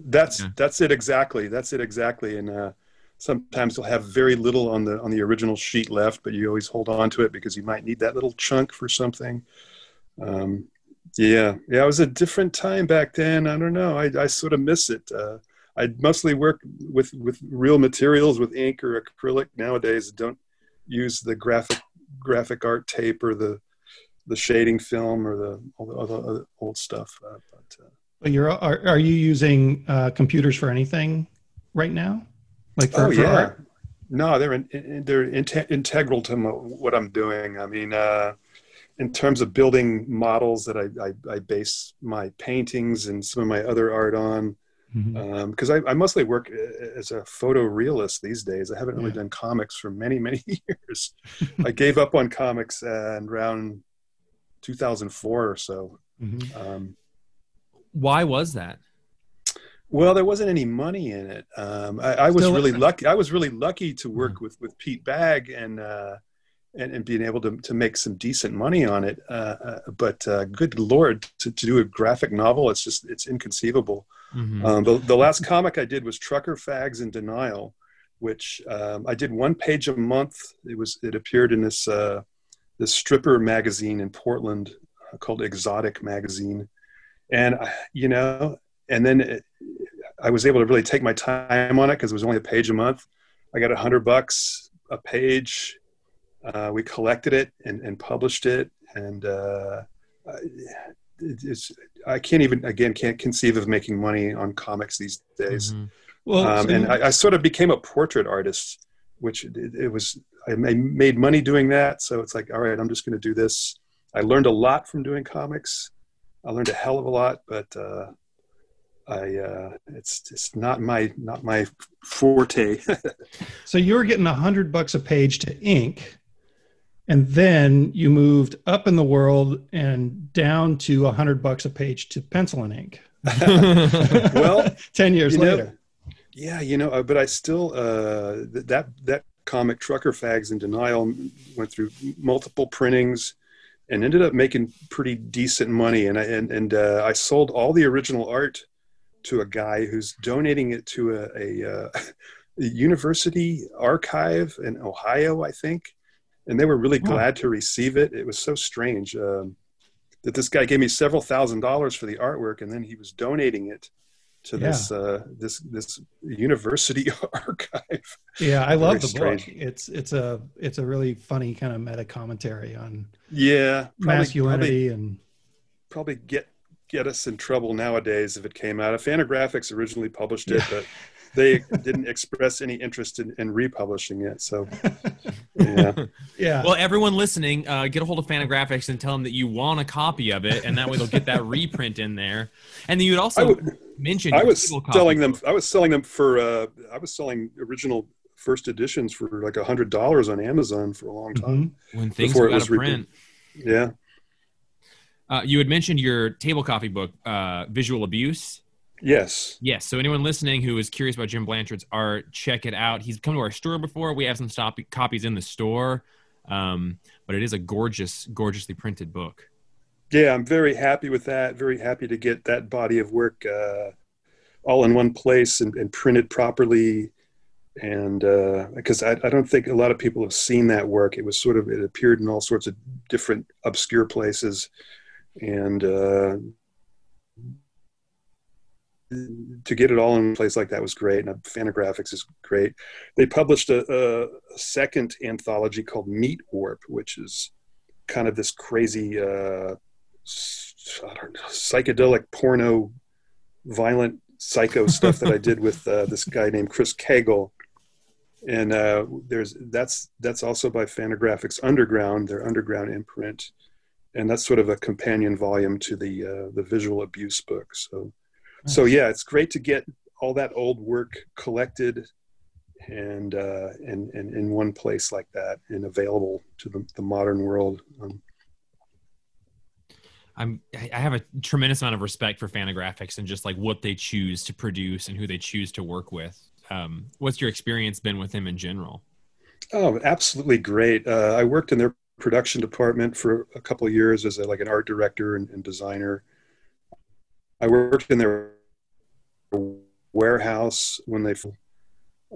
that's yeah. that's it exactly. That's it exactly. And uh, sometimes you'll have very little on the on the original sheet left, but you always hold on to it because you might need that little chunk for something. Um, yeah, yeah, it was a different time back then. I don't know. I, I sort of miss it. Uh, I mostly work with with real materials, with ink or acrylic nowadays. Don't use the graphic graphic art tape or the the shading film or the all the other old stuff. Uh, but, uh, you're are, are you using uh, computers for anything right now? Like for, oh for yeah, art? no, they're in, in, they're in, integral to what I'm doing. I mean, uh, in terms of building models that I, I, I, base my paintings and some of my other art on, because mm-hmm. um, I, I, mostly work uh, as a photorealist these days. I haven't really yeah. done comics for many many years. I gave up on comics uh, around 2004 or so. Mm-hmm. Um, why was that? Well, there wasn't any money in it. Um, I, I, was Still, really lucky. I was really lucky to work mm-hmm. with, with Pete Bagge and, uh, and, and being able to, to make some decent money on it. Uh, uh, but uh, good Lord, to, to do a graphic novel, it's just, it's inconceivable. Mm-hmm. Um, the, the last comic I did was Trucker Fags in Denial, which um, I did one page a month. It was, it appeared in this, uh, this stripper magazine in Portland uh, called Exotic Magazine and I, you know and then it, i was able to really take my time on it because it was only a page a month i got a hundred bucks a page uh, we collected it and, and published it and uh, it's i can't even again can't conceive of making money on comics these days mm-hmm. well um, so and I, I, sort of became a portrait artist which it, it was i made money doing that so it's like all right i'm just going to do this i learned a lot from doing comics I learned a hell of a lot, but uh, I uh, it's it's not my not my forte. so you were getting a hundred bucks a page to ink, and then you moved up in the world and down to a hundred bucks a page to pencil and ink. well, ten years later. Know, yeah, you know, uh, but I still uh, that that comic Trucker Fags in Denial went through multiple printings and ended up making pretty decent money. And I, and, and uh, I sold all the original art to a guy who's donating it to a, a, uh, a university archive in Ohio, I think. And they were really glad to receive it. It was so strange um, that this guy gave me several thousand dollars for the artwork, and then he was donating it to yeah. this uh, this this university archive. Yeah, I love the strange. book. It's it's a it's a really funny kind of meta commentary on yeah probably, masculinity probably, and probably get get us in trouble nowadays if it came out. If Fantagraphics originally published it, but they didn't express any interest in, in republishing it. So, yeah. Yeah. Well, everyone listening, uh, get a hold of Fantagraphics and tell them that you want a copy of it, and that way they'll get that reprint in there. And then you would also I would- mention I was selling them. I was selling them for. Uh, I was selling original first editions for like a hundred dollars on Amazon for a long time. Mhm. when things before were it out was of reprint. print. Yeah. Uh, you had mentioned your table coffee book, uh, Visual Abuse. Yes. Yes. So anyone listening who is curious about Jim Blanchard's art, check it out. He's come to our store before. We have some stop- copies in the store, um, but it is a gorgeous, gorgeously printed book. Yeah, I'm very happy with that. Very happy to get that body of work uh, all in one place and, and printed properly. And because I, I don't think a lot of people have seen that work. It was sort of it appeared in all sorts of different obscure places, and uh, to get it all in place like that was great. And Fantagraphics is great. They published a, a second anthology called Meat Warp, which is kind of this crazy. Uh, s- I don't know, psychedelic porno, violent psycho stuff that I did with uh, this guy named Chris Cagle. And uh, there's that's that's also by Fantagraphics Underground, their Underground imprint, and that's sort of a companion volume to the uh, the visual abuse book. So, so yeah, it's great to get all that old work collected and uh, and, and in one place like that and available to the, the modern world. Um, I'm I have a tremendous amount of respect for Fantagraphics and just like what they choose to produce and who they choose to work with. Um, what's your experience been with them in general? Oh, absolutely great. Uh, I worked in their production department for a couple of years as a, like an art director and, and designer. I worked in their warehouse when they,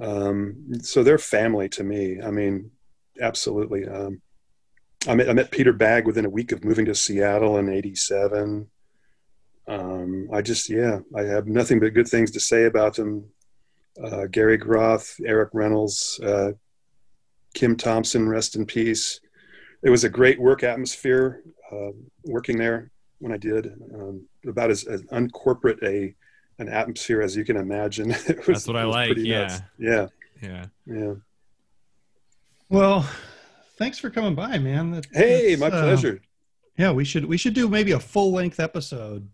um, so they're family to me. I mean, absolutely. Um, I met, I met Peter Bagge within a week of moving to Seattle in '87. Um, I just, yeah, I have nothing but good things to say about them. Uh, Gary Groth, Eric Reynolds, uh, Kim Thompson, rest in peace. It was a great work atmosphere uh, working there when I did. Um, about as, as uncorporate a an atmosphere as you can imagine. It was- That's what I was like, yeah. nuts. yeah, Yeah. yeah. Well, thanks for coming by, man. That- Hey, that's, my uh, pleasure. yeah, we should we should do maybe a full length episode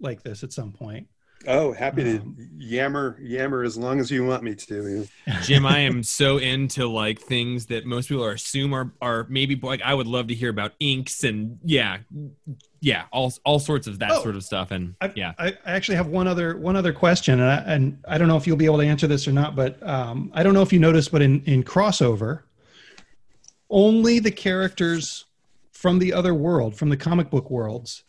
like this at some point. Oh, happy um, to yammer yammer as long as you want me to. Jim, I am so into like things that most people are assume are are maybe like I would love to hear about inks and yeah, yeah, all all sorts of that Oh. sort of stuff and I, yeah. I, I actually have one other one other question, and I, and I don't know if you'll be able to answer this or not, but um, I don't know if you noticed, but in in crossover, only the characters from the other world, from the comic book worlds,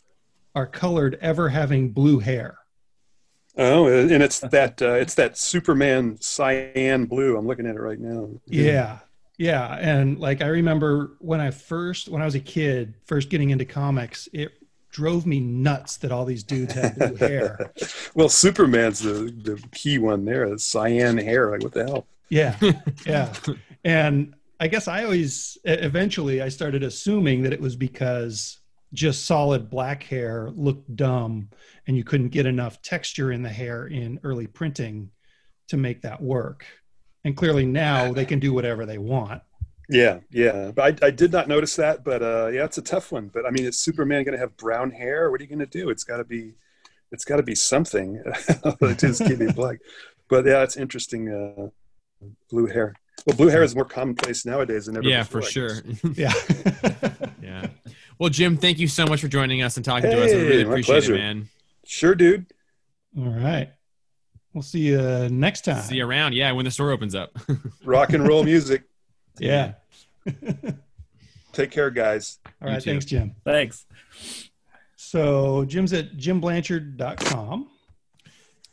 are colored ever having blue hair. Oh, and it's that uh, it's that Superman cyan blue. I'm looking at it right now. Yeah. Yeah. And like I remember when I first when I was a kid, first getting into comics, it drove me nuts that all these dudes had blue hair. well, Superman's the, the key one there. The cyan hair. Like what the hell? Yeah. Yeah. And I guess I always eventually I started assuming that it was because just solid black hair looked dumb and you couldn't get enough texture in the hair in early printing to make that work. And clearly now they can do whatever they want. Yeah, yeah. But I, I did not notice that. But uh, yeah, it's a tough one. But I mean, is Superman going to have brown hair? What are you going to do? It's got to be, it's got to be something. it just can't be black. But yeah, it's interesting. Uh, blue hair. Well, blue hair is more commonplace nowadays than ever. Yeah, before, for sure. Yeah. yeah. Well, Jim, thank you so much for joining us and talking to us. I Hey, really my appreciate pleasure. it, man. Sure, dude. All right. We'll see you next time. See you around. Yeah, when the store opens up. Rock and roll music. Yeah. Take care, guys. All You right. too. Thanks, Jim. Thanks. So Jim's at jimblanchard.com.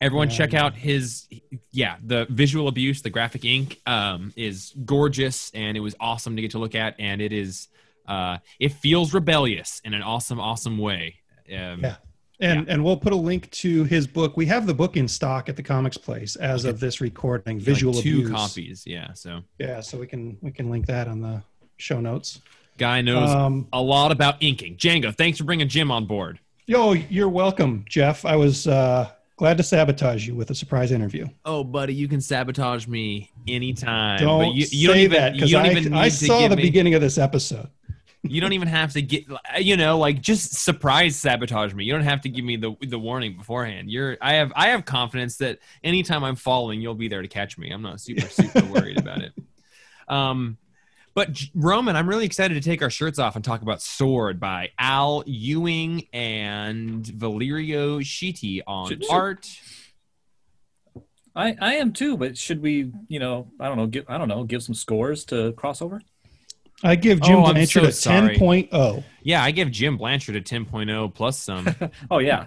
Everyone, Um, check out his yeah the visual abuse. The graphic ink um, is gorgeous, and it was awesome to get to look at. And it is uh, it feels rebellious in an awesome, awesome way. Um, Yeah. And and we'll put a link to his book. We have the book in stock at the comics place as of this recording. like Visual two abuse. copies. Yeah, so Yeah, so we can we can link that on the show notes. guy knows Um, a lot about inking. Django, thanks for bringing Jim on board. Yo, you're welcome, Jeff. I was uh, glad to sabotage you with a surprise interview. Oh, buddy, you can sabotage me anytime. Don't but you, you say don't even, that because I, I saw the me- beginning of this episode. You don't even have to get, you know, like just surprise sabotage me. You don't have to give me the the warning beforehand. You're, I have, I have confidence that anytime I'm falling, you'll be there to catch me. I'm not super, super worried about it. Um, but Roman, I'm really excited to take our shirts off and talk about Sword by Al Ewing and Valerio Schiti on Should- should- art. I, I am too, but should we, you know, I don't know, give I don't know, give some scores to crossover? I give Jim Oh, Blanchard so a oh. sorry. 10.0. Yeah, I give Jim Blanchard a 10.0 plus some. Oh yeah,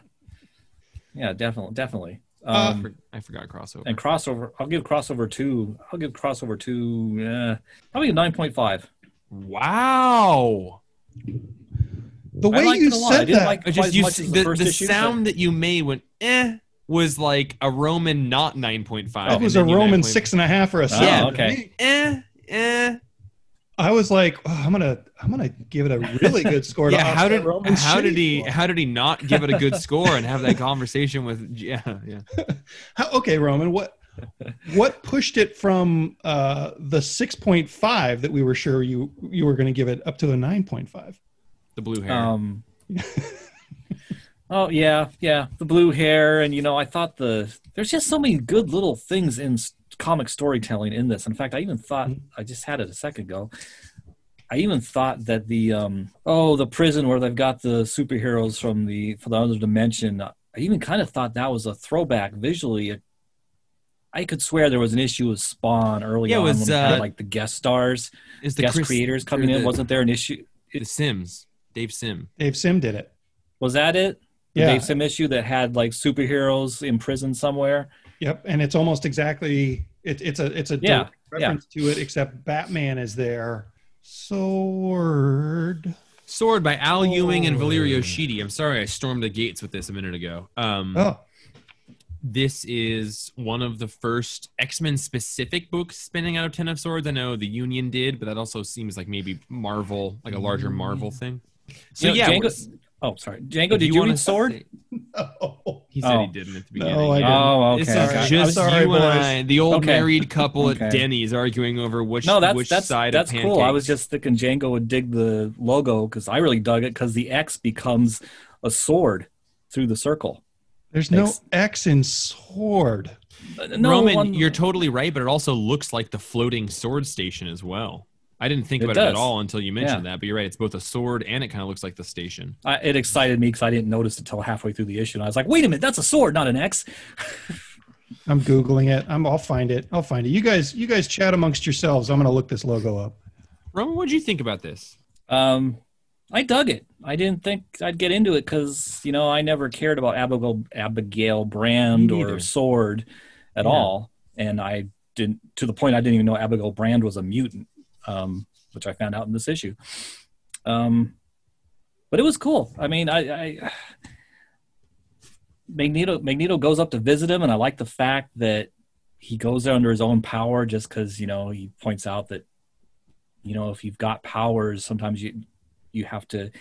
yeah, definitely, definitely. I Um, for- I forgot crossover. and crossover, I'll give crossover two. I'll give crossover two. Yeah, probably a nine point five. Wow. The way you it a lot. I said that, like- just you, the the, the issue, but- sound that you made when eh was like a Roman not 9.5. that and was a Roman 9.5. six and a half or a Oh, seven. okay. Eh, eh. I was like, oh, I'm gonna, I'm gonna give it a really good score. to Yeah, how did Roman how did he score. how did he not give it a good score and have that conversation with yeah yeah How, okay, Roman, what what pushed it from uh, the 6.5 that we were sure you you were going to give it up to a 9.5? the blue hair. Um. oh yeah, yeah, the blue hair, and you know, I thought the there's just so many good little things in s- comic storytelling in this. In fact, I even thought I just had it a second ago. I even thought that the um oh the prison where they've got the superheroes from the from the other dimension. I even kind of thought that was a throwback visually. I could swear there was an issue with Spawn early Yeah, it on was, when we had uh, like the guest stars, Is the guest Chris- creators or coming in. Wasn't there an issue? the Sims Dave Sim? Dave Sim did it. Was that it? The Yeah. Dave Sim issue that had like superheroes in prison somewhere. Yep, and it's almost exactly it, it's a it's a Yeah, direct reference to it, except Batman is there. Sword. Sword by Al Ewing and Valerio Sword. Schiti. I'm sorry I stormed the gates with this a minute ago. Um, Oh, this is one of the first X-Men specific books spinning out of Ten of Swords. I know the Union did, but that also seems like maybe Marvel, like a larger Marvel thing. So You know, yeah, Django- what's- oh, sorry, Django. if Did you, wanna read Sword? no. He said he Oh. didn't at the No, beginning. I didn't. Oh, okay. This is okay. just sorry, you and. I, the old Okay. married couple at Denny's, arguing over which no, that's which that's side that's of cool. I was just thinking Django would dig the logo because I really dug it because the X becomes a sword through the circle. There's no Thanks. X in sword. Uh, No, Roman, one- you're totally right, but it also looks like the floating sword station as well. I didn't think It about it at all until you mentioned that, but you're right. It's both a sword and it kind of looks like the station. I, it excited me because I didn't notice it until halfway through the issue, and I was like, "Wait a minute, that's a sword, not an X." I'm googling it. I'm. I'll find it. I'll find it. You guys. You guys chat amongst yourselves. I'm gonna look this logo up. Roman, what do you think about this? Um, I dug it. I didn't think I'd get into it because you know I never cared about Abigail Abigail Brand or. Sword at Yeah. all, and I didn't to the point I didn't even know Abigail Brand was a mutant, um, which I found out in this issue. Um, but it was cool. I mean, I, I Magneto Magneto goes up to visit him, and I like the fact that he goes there under his own power, just because you know he points out that you know if you've got powers, sometimes you you have to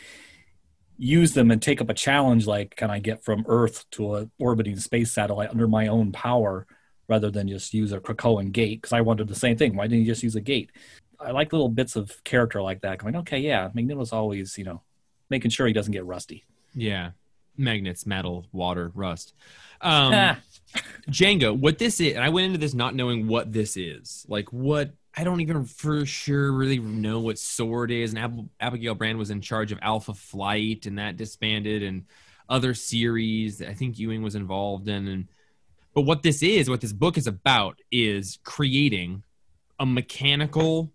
use them and take up a challenge like can i get from earth to a orbiting space satellite under my own power rather than just use a krakoan gate because i wanted the same thing why didn't you just use a gate i like little bits of character like that going okay yeah magneto's always you know making sure he doesn't get rusty Yeah. Magnets, metal, water, rust. Um, Django, what this is, and I went into this not knowing what this is. Like, what, I don't even for sure really know what Sword is. And Ab- Abigail Brand was in charge of Alpha Flight, and that disbanded, and other series that I think Ewing was involved in. And, but what this is, what this book is about, is creating a mechanical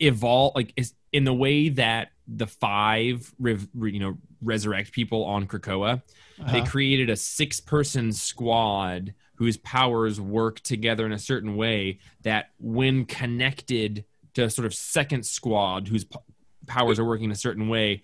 evolve, like, is in the way that the five, rev, you know, resurrect people on Krakoa they Uh-huh. created a six person squad whose powers work together in a certain way that when connected to sort of second squad whose p- powers are working in a certain way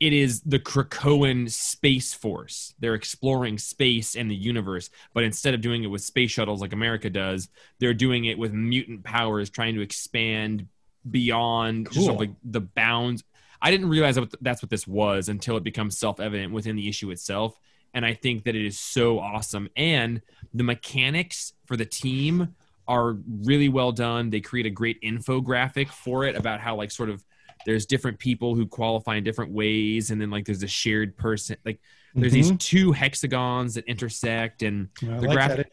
it is the krakoan space force they're exploring space and the universe but instead of doing it with space shuttles like america does they're doing it with mutant powers trying to expand beyond just sort of Cool. like the bounds I didn't realize that that's what this was until it becomes self evident within the issue itself. And I think that it is so awesome. And the mechanics for the team are really well done. They create a great infographic for it about how like sort of there's different people who qualify in different ways, and then like there's a shared person. Like there's these mm-hmm. two hexagons that intersect, and the like graphic.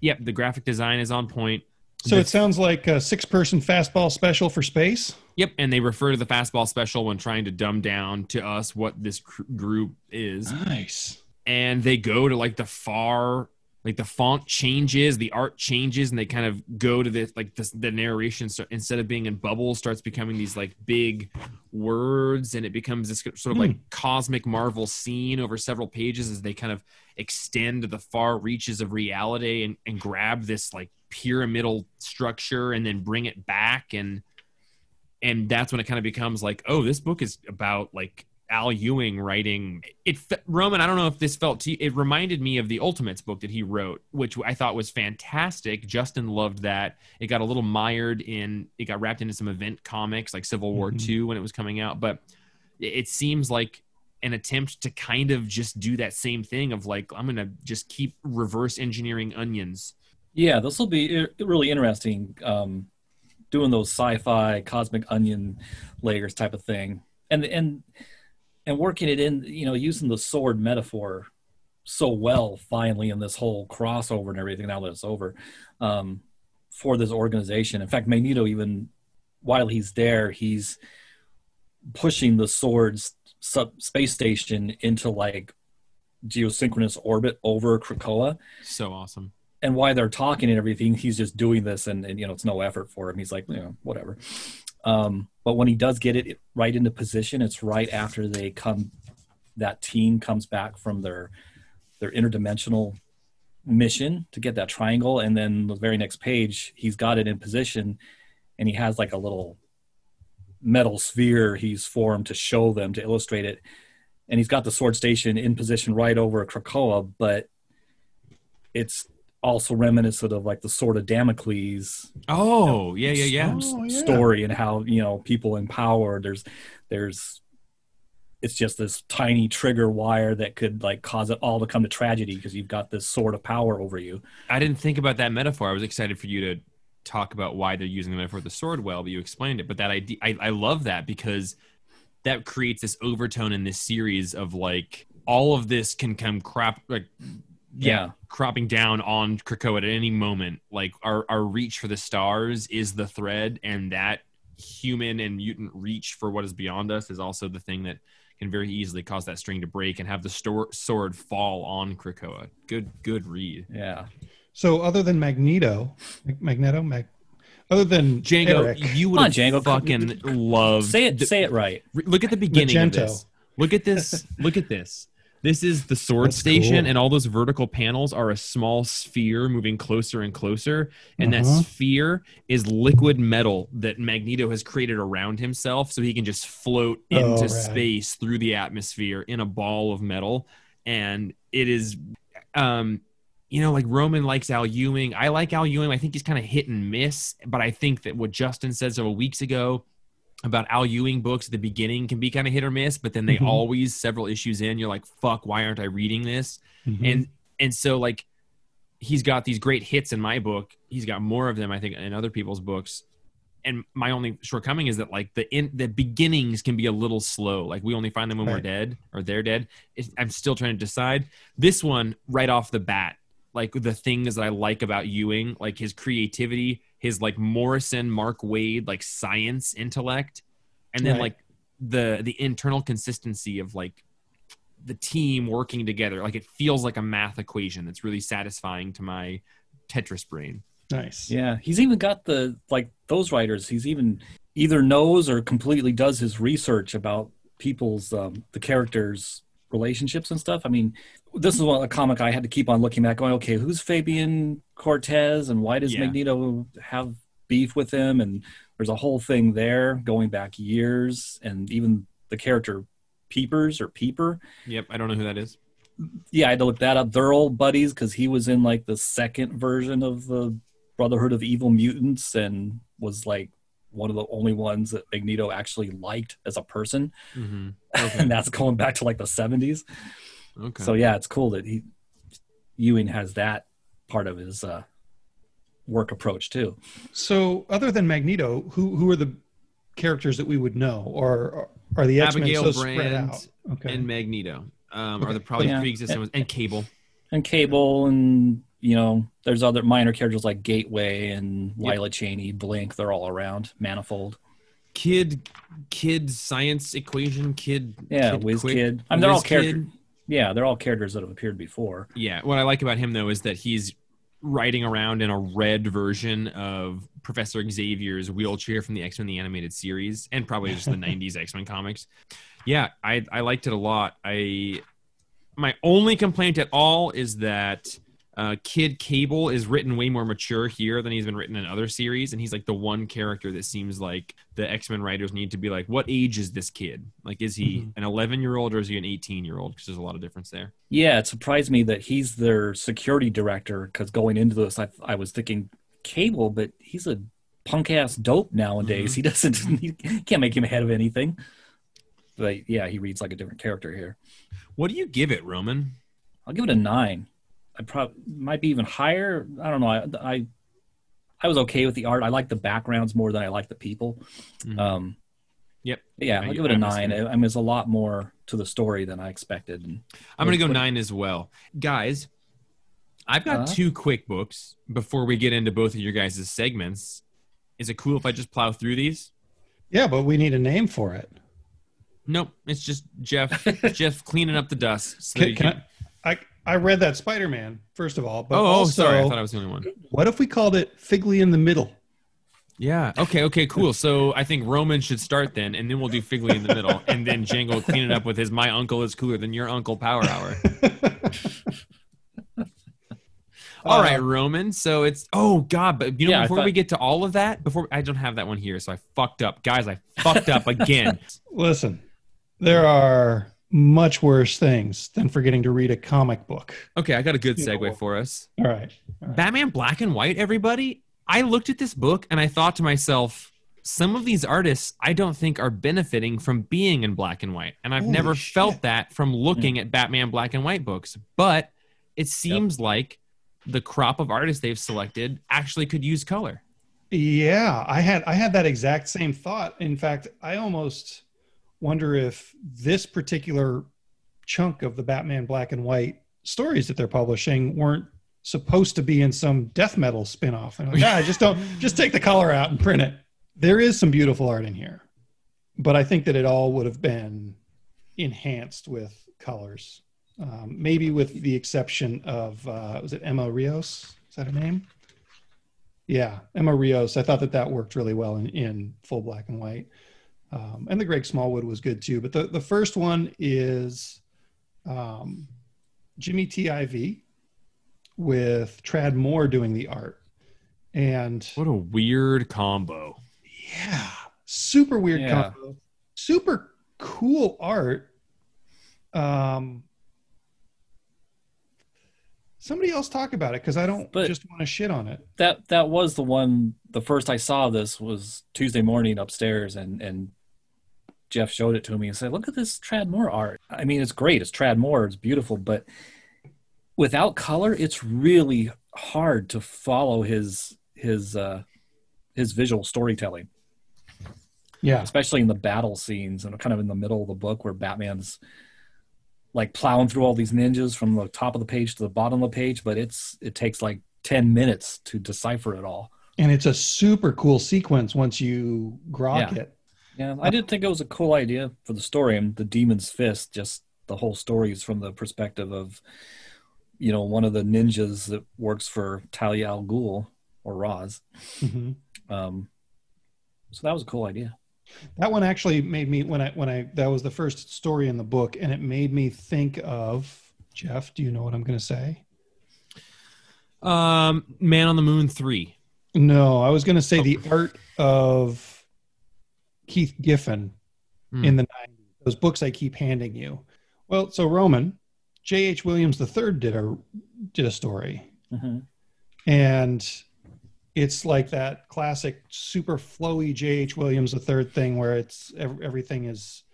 Yep, the graphic design is on point. So it sounds like a six-person fastball special for space. Yep, and they refer to the fastball special when trying to dumb down to us what this cr- group is. Nice. and they go to like the far like the font changes the art changes and they kind of go to this like this, the narration instead of being in bubbles starts becoming these like big words and it becomes this sort of like hmm. cosmic marvel scene over several pages as they kind of extend to the far reaches of reality and, and grab this like pyramidal structure and then bring it back and and that's when it kind of becomes like oh this book is about like Al Ewing writing it. Roman, I don't know if this felt to you. It reminded me of the Ultimates book that he wrote, which I thought was fantastic. Justin loved that. It got a little mired in. It got wrapped into some event comics like Civil War Mhm. II when it was coming out, but it, it seems like an attempt to kind of just do that same thing of like I'm gonna just keep reverse engineering onions. Yeah, this will be really interesting. Um, doing those sci-fi cosmic onion layers type of thing, and and and working it in, you know, using the sword metaphor so well finally in this whole crossover and everything. Now that it's over, um, for this organization. In fact, Magneto even while he's there, he's pushing the sword's sub space station into like geosynchronous orbit over Krakoa So awesome. And why they're talking and everything, he's just doing this, and, and you know it's no effort for him. He's like, you know, whatever. Um, but when he does get it right into position, it's right after they come, that team comes back from their their interdimensional mission to get that triangle, and then the very next page, he's got it in position, and he has like a little metal sphere he's formed to show them to illustrate it, and he's got the sword station in position right over Krakoa, but it's also reminiscent of like the sword of Damocles Oh yeah, yeah, yeah. Oh, yeah. story and how you know people in power. There's there's it's just this tiny trigger wire that could like cause it all to come to tragedy because you've got this sword of power over you. I didn't think about that metaphor. I was excited for you to talk about why they're using the metaphor of the sword well, but you explained it. But that idea, I, I love that because that creates this overtone in this series of like all of this can come crap like Yeah. cropping down on Krakoa at any moment. Like our our reach for the stars is the thread, and that human and mutant reach for what is beyond us is also the thing that can very easily cause that string to break and have the stor- sword fall on Krakoa. Good, good read. Yeah. So other than Magneto, Mag- Magneto, Mag, other than Django, Eric, you would Come have Django. fucking loved. Say it. the- say it right. Look at the beginning of this. Look at this. Look at this. This is the sword That's station, cool. and all those vertical panels are a small sphere moving closer and closer. And that Uh-huh. sphere is liquid metal that Magneto has created around himself, so he can just float Oh, into rad. space through the atmosphere in a ball of metal. And it is, um, you know, like Roman likes Al Ewing. I like Al Ewing. I think he's kind of hit and miss, but I think that what Justin said several weeks ago about Al Ewing books at the beginning can be kind of hit or miss, but then they Mhm. always several issues in, you're like, fuck, why aren't I reading this? Mhm. And and so like he's got these great hits in my book. He's got more of them, I think, in other people's books. And my only shortcoming is that like the in the beginnings can be a little slow. Like we only find them when we're dead or they're dead. It's, I'm still trying to decide. This one right off the bat, like the things that I like about Ewing, like his creativity, his like Morrison, Mark Waid, like science intellect, and then Right. like the the internal consistency of like the team working together. Like it feels like a math equation that's really satisfying to my Tetris brain. nice. Yeah. He's even got the like those writers. He's even either knows or completely does his research about people's um, the characters' relationships and stuff. I mean, this is one a comic I had to keep on looking back, going, okay, who's Fabian Cortez and why does Yeah. Magneto have beef with him? And there's a whole thing there going back years, and even the character Peepers or Peeper. Yep, I don't know who that is. Yeah, I had to look that up. They're old buddies because he was in like the second version of the Brotherhood of Evil Mutants and was like one of the only ones that Magneto actually liked as a person, hmm and that's going back to like the 70s. Okay. So yeah, it's cool that he Ewing has that part of his uh, work approach too. So, other than Magneto, who who are the characters that we would know, or are the X Men Abigail so spread Brand out? Okay. and Magneto um, are the probably Yeah. pre-existing ones, and Cable. And Cable, and you know, there's other minor characters like Gateway and Yep. Lila Cheney, Blink. They're all around. Manifold. Kid, kid science equation, kid. Yeah, kid Whiz quick, Kid. I mean, they're all characters. Yeah, they're all characters that have appeared before. Yeah, what I like about him though is that he's riding around in a red version of Professor Xavier's wheelchair from the X Men the animated series, and probably just the '90s X Men comics. Yeah, I I liked it a lot. I my only complaint at all is that uh, Kid Cable is written way more mature here than he's been written in other series, and he's like the one character that seems like the X Men writers need to be like, what age is this kid? Like, is he Mhm. an 11 year old or is he an 18 year old? Because there's a lot of difference there. Yeah, it surprised me that he's their security director because going into this, I, I was thinking Cable, but he's a punk ass dope nowadays. He doesn't, he can't make him ahead of anything. But yeah, he reads like a different character here. What do you give it, Roman? I'll give it a nine. I probably might be even higher. I don't know. I, I I was okay with the art. I like the backgrounds more than I like the people. Mhm. Um, Yep. Yeah, I- I'll give it a I'm nine. listening. I mean, it's a lot more to the story than I expected. And I'm going to go What- nine as well. Guys, I've got Uh-huh. two quick books before we get into both of your guys' segments. Is it cool if I just plow through these? yeah, but we need a name for it. Nope. It's just Jeff Jeff cleaning up the dust. So that Can, you can can- I, I? I read that Spider Man first of all, but oh, oh, sorry. I thought I was the only one. what if we called it Figley in the Middle? Yeah. Okay. Okay. Cool. So I think Roman should start then, and then we'll do Figley in the middle, and then Django will clean it up with his "My uncle is cooler than your uncle" power hour. All Uh, right, Roman. So it's oh god, but you know Yeah, before thought- we get to all of that, before I don't have that one here, so I fucked up, guys. I fucked up again. Listen, there are much worse things than forgetting to read a comic book. Okay, I got a good You know segue for us. All right. Batman Black and White, everybody. I looked at this book and I thought to myself, some of these artists I don't think are benefiting from being in black and white. And I've Holy never shit. felt that from looking at Batman Black and White books. But it seems like the crop of artists they've selected actually could use color. Yeah, I had I had that exact same thought. In fact, I almost wonder if this particular chunk of the Batman Black and White stories that they're publishing weren't supposed to be in some death metal spin-off. And like, ah, just don't just take the color out and print it. There is some beautiful art in here. But I think that it all would have been enhanced with colors. Um, maybe with the exception of uh, was it Emma Rios? Is that her name? Yeah, Emma Rios. I thought that that worked really well in, in full black and white. Um, and the Greg Smallwood was good too. But the, the first one is um, Jimmy T.I.V. with Tradd Moore doing the art. And What a weird combo. yeah, super weird Yeah. combo. Super cool art. Um, somebody else talk about it because I don't But- just want to shit on it. that that was the one. The first I saw this was Tuesday morning upstairs, and and Jeff showed it to me and said, "Look at this Tradd Moore art. I mean, it's great. It's Tradd Moore. It's beautiful, but without color, it's really hard to follow his his uh, his visual storytelling." Yeah, especially in the battle scenes and kind of in the middle of the book where Batman's like plowing through all these ninjas from the top of the page to the bottom of the page, but it's it takes like ten minutes to decipher it all. and it's a super cool sequence once you grok Yeah. it. Yeah, I did think it was a cool idea for the story. And the Demon's Fist, just the whole story is from the perspective of, you know, one of the ninjas that works for Talia al Ghul or Ra's. Mhm. Um, so that was a cool idea. That one actually made me when I when I that was the first story in the book, and it made me think of Jeff. Do you know what I'm going to say? Um, Man on the Moon three. No, I was going to say Oh. the art of Keith Giffen Hmm. in the 90s. Those books I keep handing you. Well, so Roman, J.H. Williams III did a did a story, Mm-hmm. and it's like that classic super flowy J.H. Williams the third thing where it's everything is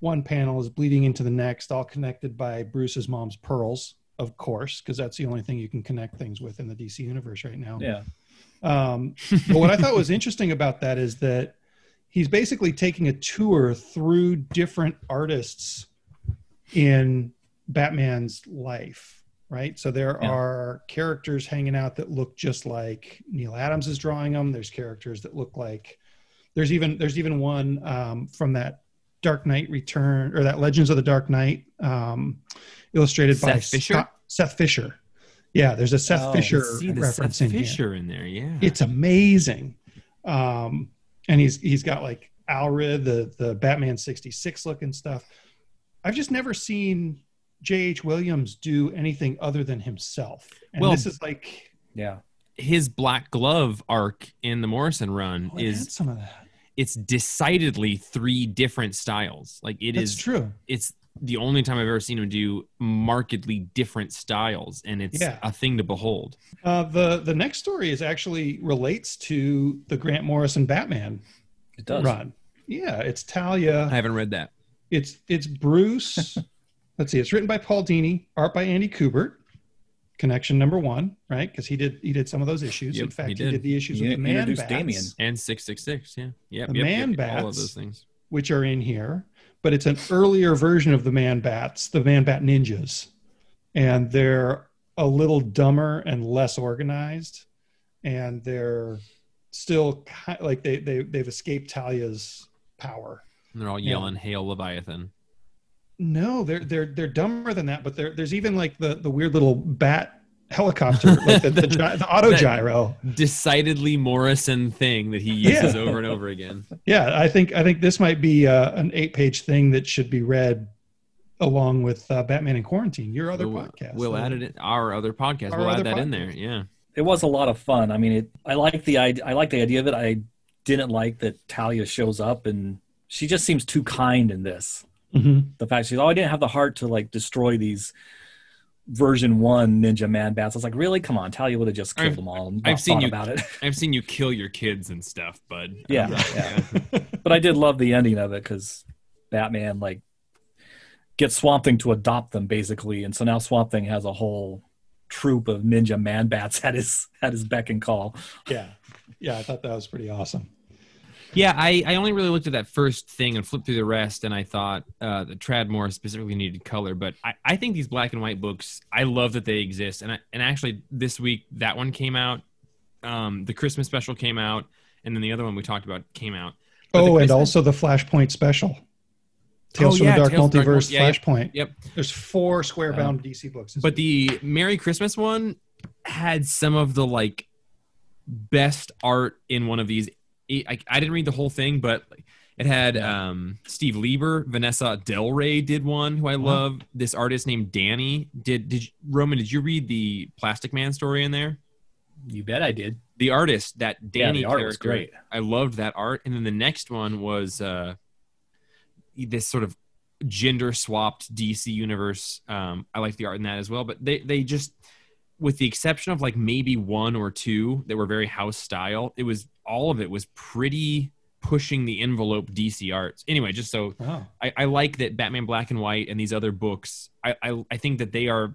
one panel is bleeding into the next, all connected by Bruce's mom's pearls, of course, because that's the only thing you can connect things with in the DC universe right now. Yeah. Um, but what I thought was interesting about that is that he's basically taking a tour through different artists in Batman's life, right? So there Yeah. are characters hanging out that look just like Neal Adams is drawing them. There's characters that look like there's even there's even one um, from that Dark Knight Return or that Legends of the Dark Knight um, illustrated by Seth Fisher? Scott- Seth Fisher. Yeah, there's a Seth Oh, Fisher reference Seth in here in there, yeah. it's amazing um and he's he's got like Allred the the batman 66 looking stuff i've just never seen j.h williams do anything other than himself and Well- this is like Yeah. his Black Glove arc in the Morrison run oh, is some of that it's decidedly three different styles. Like it that's is, true it's the only time I've ever seen him do markedly different styles, and it's Yeah. a thing to behold. uh the the next story is actually relates to the grant morrison batman It does. run yeah it's talia I haven't read that. it's it's bruce let's see it's written by paul dini art by andy kubert connection number one right because he did he did some of those issues Yep, in fact he he did. did, the issues He with the man introduced bats, Damien. And six six six, yeah, yep, The yep, man yep, all of those things. which are in here but it's an earlier version of the man bats the man bat ninjas and they're a little dumber and less organized and they're still ki like they, they they've escaped talia's power And they're all yelling "Hail Leviathan!" No, they're they're they're dumber than that. But there's even like the the weird little bat helicopter, like the, the, gy- the auto gyro. Decidedly Morrison thing that he Yeah. uses over and over again. Yeah, I think I think this might be uh, an eight page thing that should be read along with uh, Batman in Quarantine, your other we'll, podcast. We'll add it in our other podcast. Our we'll other add that in there. Yeah. It was a lot of fun. I mean, it. I like the idea. I like the idea of it. I didn't like that Talia shows up and she just seems too kind in this. mhm. The fact she's, oh, I didn't have the heart to like destroy these version one ninja man bats. I was like, really? Come on, Talia would have just killed I've- them all. And I've seen you- about it. I've seen you kill your kids and stuff, bud. Yeah, yeah. but I did love the ending of it because Batman like gets Swamp Thing to adopt them basically, and so now Swamp Thing has a whole troop of ninja man bats at his at his beck and call. Yeah, yeah, I thought that was pretty awesome. Yeah, I, I only really looked at that first thing and flipped through the rest, and I thought uh, the Tradd Moore specifically needed color. But I, I think these black and white books, I love that they exist. And I, and actually, this week that one came out, um, the Christmas special came out, and then the other one we talked about came out. But Oh, and also the Flashpoint special, Tales Oh, from yeah, the Dark Tales from Dark Multiverse, Mul- yeah, Flashpoint. Yep. There's four square bound DC books. But week. the Merry Christmas one had some of the like best art in one of these. I, I didn't read the whole thing, but it had um, Steve Lieber, Vanessa Del Rey did one who I Wow. love. This artist named Danny did. Did Roman? Did you read the Plastic Man story in there? You bet I did. The artist that Yeah, Danny the art was character, great. I loved that art. And then the next one was uh, this sort of gender swapped DC universe. Um, I like the art in that as well. But they they just, with the exception of like maybe one or two that were very house style, it was all of it was pretty pushing the envelope DC arts. Anyway, just so oh. I, I like that Batman Black and White and these other books. I, I I think that they are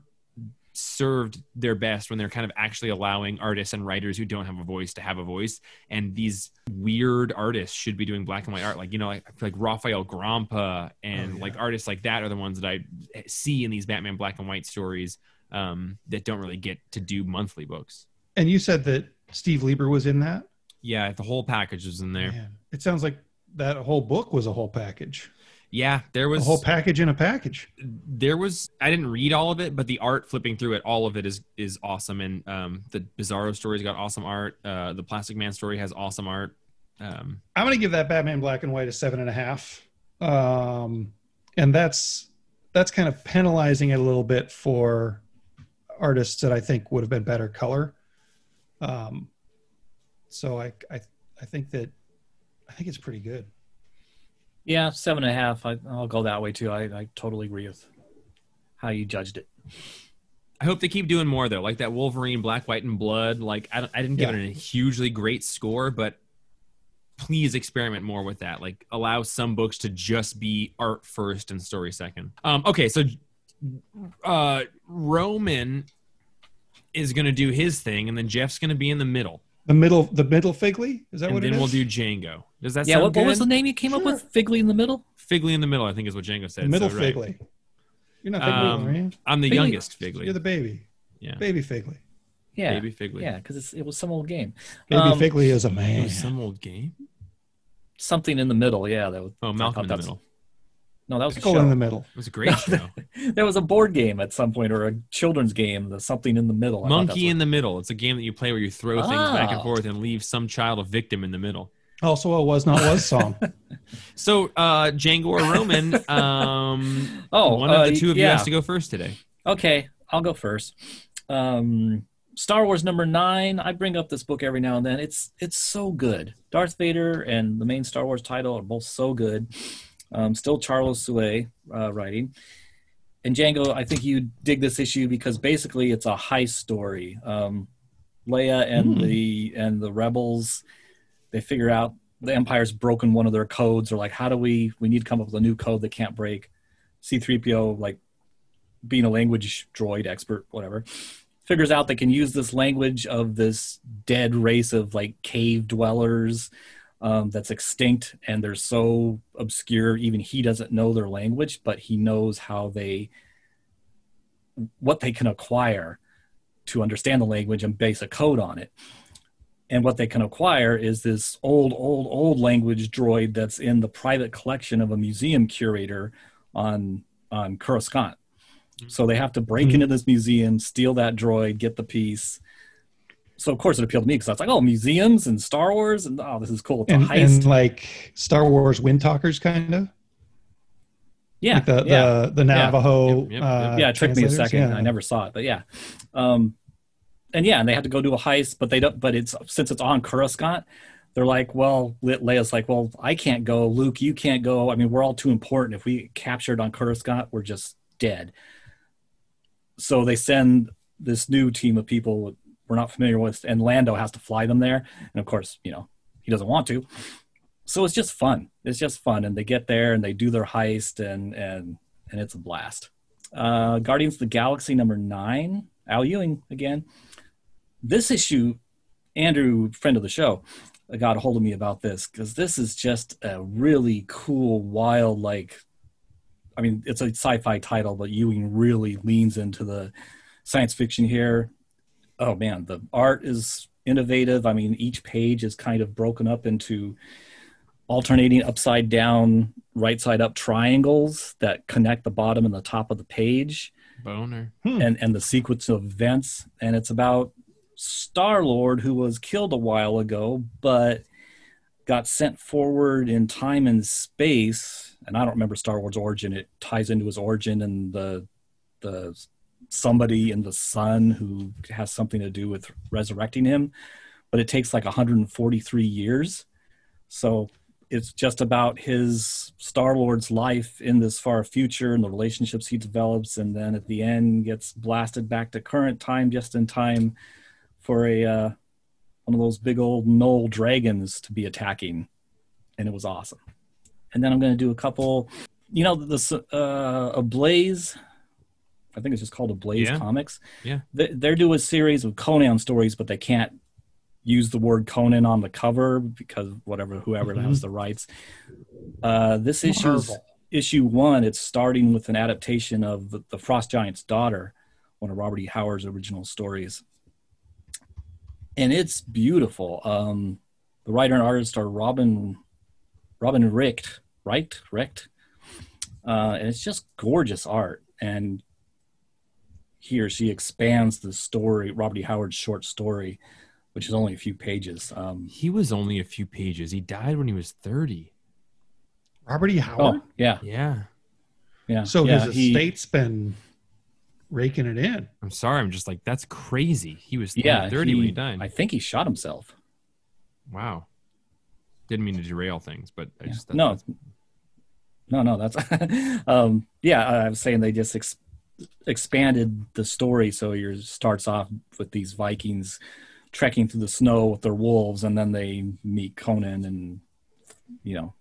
served their best when they're kind of actually allowing artists and writers who don't have a voice to have a voice. And these weird artists should be doing black and white art. Like, you know, like, like Rafael Grampá and Oh, yeah. like artists like that are the ones that I see in these Batman black and white stories um, that don't really get to do monthly books. And you said that Steve Lieber was in that. Yeah, the whole package is in there. Man, it sounds like that whole book was a whole package. Yeah, there was A whole package in a package. there was I didn't read all of it, but the art flipping through it, all of it is is awesome. And um, the Bizarro story's got awesome art. Uh, the Plastic Man story has awesome art. Um, I'm going to give that Batman Black and White a seven and a half, um, and that's that's kind of penalizing it a little bit for artists that I think would have been better color. Um, so I, I I think that I think it's pretty good. Yeah, seven and a half. I, I'll go that way too. I, I totally agree with how you judged it. I hope they keep doing more though, like that Wolverine Black, White, and Blood. Like I, I didn't give Yeah. it a hugely great score, but please experiment more with that. Like allow some books to just be art first and story second. Um, okay, so uh, Roman is gonna do his thing, and then Jeff's gonna be in the middle, The middle, the middle Figley. Is that what it is? and what then it we'll is? do Django. Does that yeah, sound what, what was the name you came up with? Figley in the middle? Figley in the middle, I think is what Django said. The middle so, right. Figley. You're not Um, Figley, are you? I'm the Figley- youngest Figley. You're the baby. yeah, Baby Figley. Yeah. baby Figley. Yeah, because it was some old game. Baby Um, Figley is a It man. was some old game. Something in the middle. Yeah. That was, Oh, Malcolm in the that's- middle. No, that was a show. in the middle. It was a great show. there was a board game at some point or a children's game, the something in the middle. I Monkey in the middle. It's a game that you play where you throw things back and Oh. forth and leave some child a victim in the middle. Also, a was not was song. So uh Django or Roman, um Oh, one of uh, the two of you yeah. has to go first today. Okay, I'll go first. Um, Star Wars number nine. I bring up this book every now and then. It's it's so good. Darth Vader and the main Star Wars title are both so good. Um, still Charles Soule uh, writing. And Django, I think you dig this issue because basically it's a heist story. Um, Leia and Hmm. the and the rebels, they figure out the Empire's broken one of their codes. They're like, how do we? We need to come up with a new code that can't break. C-3PO like being a language droid expert, whatever, figures out they can use this language of this dead race of like cave dwellers um, that's extinct, and they're so obscure, even he doesn't know their language, but he knows how they, what they can acquire to understand the language and base a code on it. And what they can acquire is this old, old, old language droid that's in the private collection of a museum curator on on Coruscant. So they have to break Mhm. into this museum, steal that droid, get the piece. So of course it appealed to me because I was like, oh, museums and Star Wars, and oh, this is cool. It's and, a heist. and like Star Wars Wind Talkers, kind of. yeah, Like the, yeah, the the Navajo. Yep, yep, Uh, yeah. It took me a second. Yeah. I never saw it, but yeah. Um, and yeah, and they had to go do a heist, but they don't. But it's since it's on Coruscant, they're like, well, Le- Leia's like, well, I can't go. Luke, you can't go. I mean, we're all too important. If we get captured on Coruscant, we're just dead. So they send this new team of people we're not familiar with, and Lando has to fly them there. And of course, you know, he doesn't want to. So it's just fun. It's just fun, and they get there and they do their heist, and and and it's a blast. Uh, Guardians of the Galaxy number nine, Al Ewing again. This issue, Andrew, friend of the show, got a hold of me about this because this is just a really cool, wild, like, I mean, it's a sci-fi title, but Ewing really leans into the science fiction here. Oh man, the art is innovative. I mean, each page is kind of broken up into alternating upside down, right side up triangles that connect the bottom and the top of the page. Boner. Hmm. and and the sequence of events. And it's about Star Lord who was killed a while ago but got sent forward in time and space. And I don't remember Star Wars origin. It ties into his origin and the the somebody in the sun who has something to do with resurrecting him but it takes like 143 years so it's just about his Star Lord's life in this far future and the relationships he develops, and then at the end gets blasted back to current time just in time for a uh, one of those big old knoll dragons to be attacking, and it was awesome. And then I'm going to do a couple, you know, this uh, Ablaze. I think it's just called Ablaze Yeah. Comics. Yeah. they, they're doing a series of Conan stories, but they can't use the word Conan on the cover because whatever whoever Mhm. has the rights. Uh, this issue's Marvel. issue one. It's starting with an adaptation of the, the Frost Giant's daughter, one of Robert E. Howard's original stories, and it's beautiful. Um, the writer and artist are Robin Robin Recht, right? Recht, uh, and it's just gorgeous art and. He or she expands the story, Robert E. Howard's short story, which is only a few pages. Um, He was only a few pages. He died when he was 30. Robert E. Howard. oh, yeah, Yeah. yeah. so yeah, his he- estate's been raking it in. I'm sorry. I'm just like, that's crazy. He was yeah, 30 when he died. I think he shot himself. wow. Didn't mean to derail things, but I Yeah. just thought No, that's- no, no. That's um, yeah. I was saying they just ex- expanded the story so it starts off with these Vikings trekking through the snow with their wolves, and then they meet Conan, and you know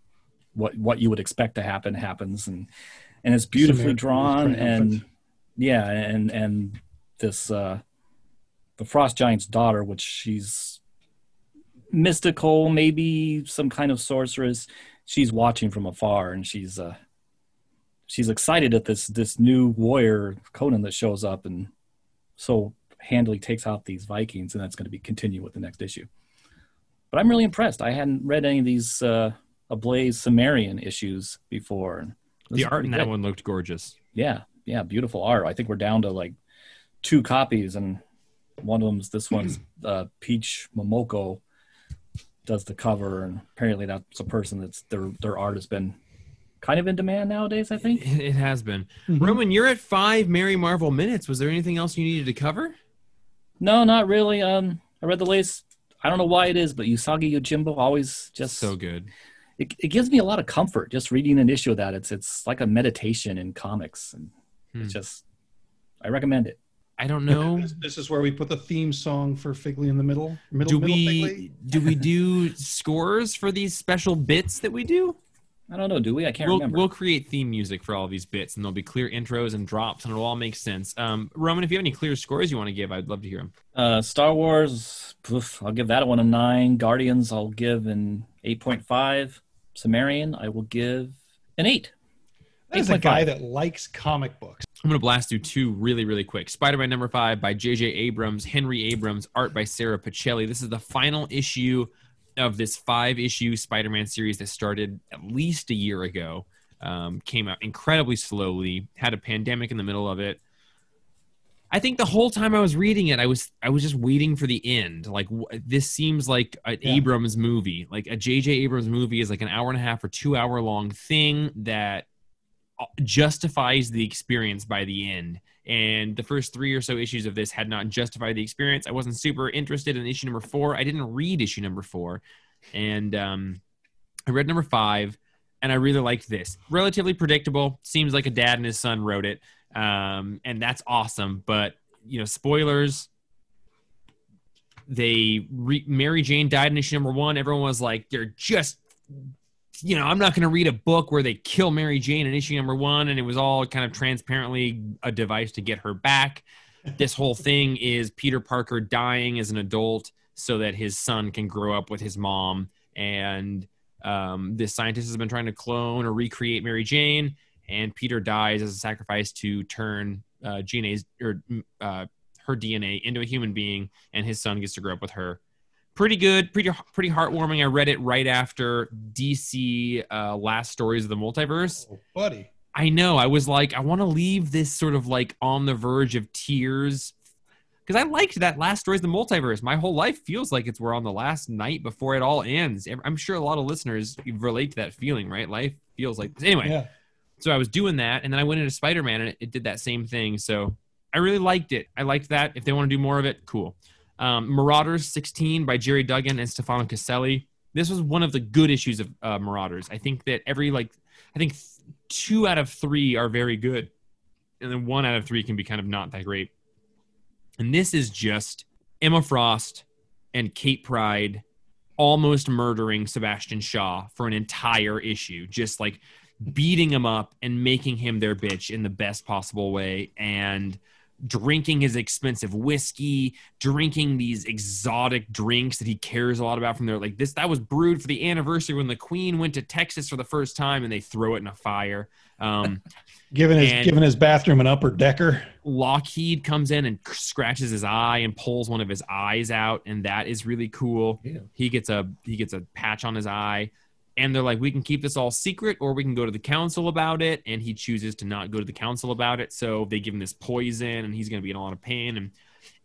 what what you would expect to happen happens, and and it's beautifully drawn, and yeah, and and this uh, the frost giant's daughter, which she's mystical, maybe some kind of sorceress. She's watching from afar, and she's uh, she's excited at this this new warrior Conan that shows up, and so handily takes out these Vikings, and that's going to be continue with the next issue. But I'm really impressed. I hadn't read any of these uh, Ablaze Cimmerian issues before. The art in that good. one looked gorgeous. Yeah, yeah, beautiful art. I think we're down to like two copies, and one of them's this one's uh, Peach Momoko does the cover, and apparently that's a person that's their their art has been kind of in demand nowadays. I think it, has been. Mm-hmm. Roman, you're at five Mary Marvel minutes. Was there anything else you needed to cover? No, not really. Um, I read the latest. I don't know why it is, but Usagi Yojimbo always just so good. It, it gives me a lot of comfort just reading an issue of that. It's it's like a meditation in comics, and hmm. it's just I recommend it. I don't know. This, this, is where we put the theme song for Figley in the middle. middle do we do we do scores for these special bits that we do? I don't know. Do we? I can't we'll, remember. We'll create theme music for all these bits, and there'll be clear intros and drops, and it'll all make sense. Um, Roman, if you have any clear scores you want to give, I'd love to hear them. Uh, Star Wars, poof, I'll give that one a nine. Guardians, I'll give an eight point five. Cimmerian, I will give an eight. That is a guy that likes comic books. I'm going to blast through two really, really quick. Spider Man number five by J.J. Abrams, Henry Abrams, art by Sara Pichelli. This is the final issue of this five issue Spider Man series that started at least a year ago. Um, came out incredibly slowly, had a pandemic in the middle of it. I think the whole time I was reading it, I was I was just waiting for the end. Like w- this seems like an yeah. Abrams movie. Like a J.J. Abrams movie is like an hour and a half or two hour long thing that uh, justifies the experience by the end. And the first three or so issues of this had not justified the experience. I wasn't super interested in issue number four. I didn't read issue number four, and um, I read number five, and I really liked this. Relatively predictable. Seems like a dad and his son wrote it um, and that's awesome. But you know, spoilers. They re- Mary Jane died in issue number one. Everyone was like, "They're just." You know, I'm not going to read a book where they kill Mary Jane in issue number one, and it was all kind of transparently a device to get her back. This whole thing is Peter Parker dying as an adult so that his son can grow up with his mom. And um, this scientist has been trying to clone or recreate Mary Jane and Peter dies as a sacrifice to turn uh, or uh, her DNA into a human being, and his son gets to grow up with her. Pretty good, pretty pretty heartwarming. I read it right after DC uh, Last Stories of the Multiverse. Oh, buddy. I know. I was like, I want to leave this sort of like on the verge of tears because I liked that last stories of the multiverse. My whole life feels like it's we're on the last night before it all ends. I'm sure a lot of listeners relate to that feeling, right? Life feels like this. Anyway, yeah so I was doing that, and then I went into Spider Man, and it, it, did that same thing. So I really liked it. I liked that. If they want to do more of it, cool. Um, Marauders 16 by Gerry Duggan and Stefano Caselli. This was one of the good issues of uh, Marauders. I think that every like, I think two out of three are very good, and then one out of three can be kind of not that great. And this is just Emma Frost and Kate Pryde almost murdering Sebastian Shaw for an entire issue. Just like beating him up and making him their bitch in the best possible way and drinking his expensive whiskey, drinking these exotic drinks that he cares a lot about from there. Like this, that was brewed for the anniversary when the Queen went to Texas for the first time, and they throw it in a fire. Um, giving his giving his bathroom an upper decker. Lockheed comes in and scratches his eye and pulls one of his eyes out, and that is really cool. Yeah. He gets a he gets a patch on his eye and they're like we can keep this all secret or we can go to the council about it. And he chooses to not go to the council about it. So they give him this poison and he's going to be in a lot of pain. And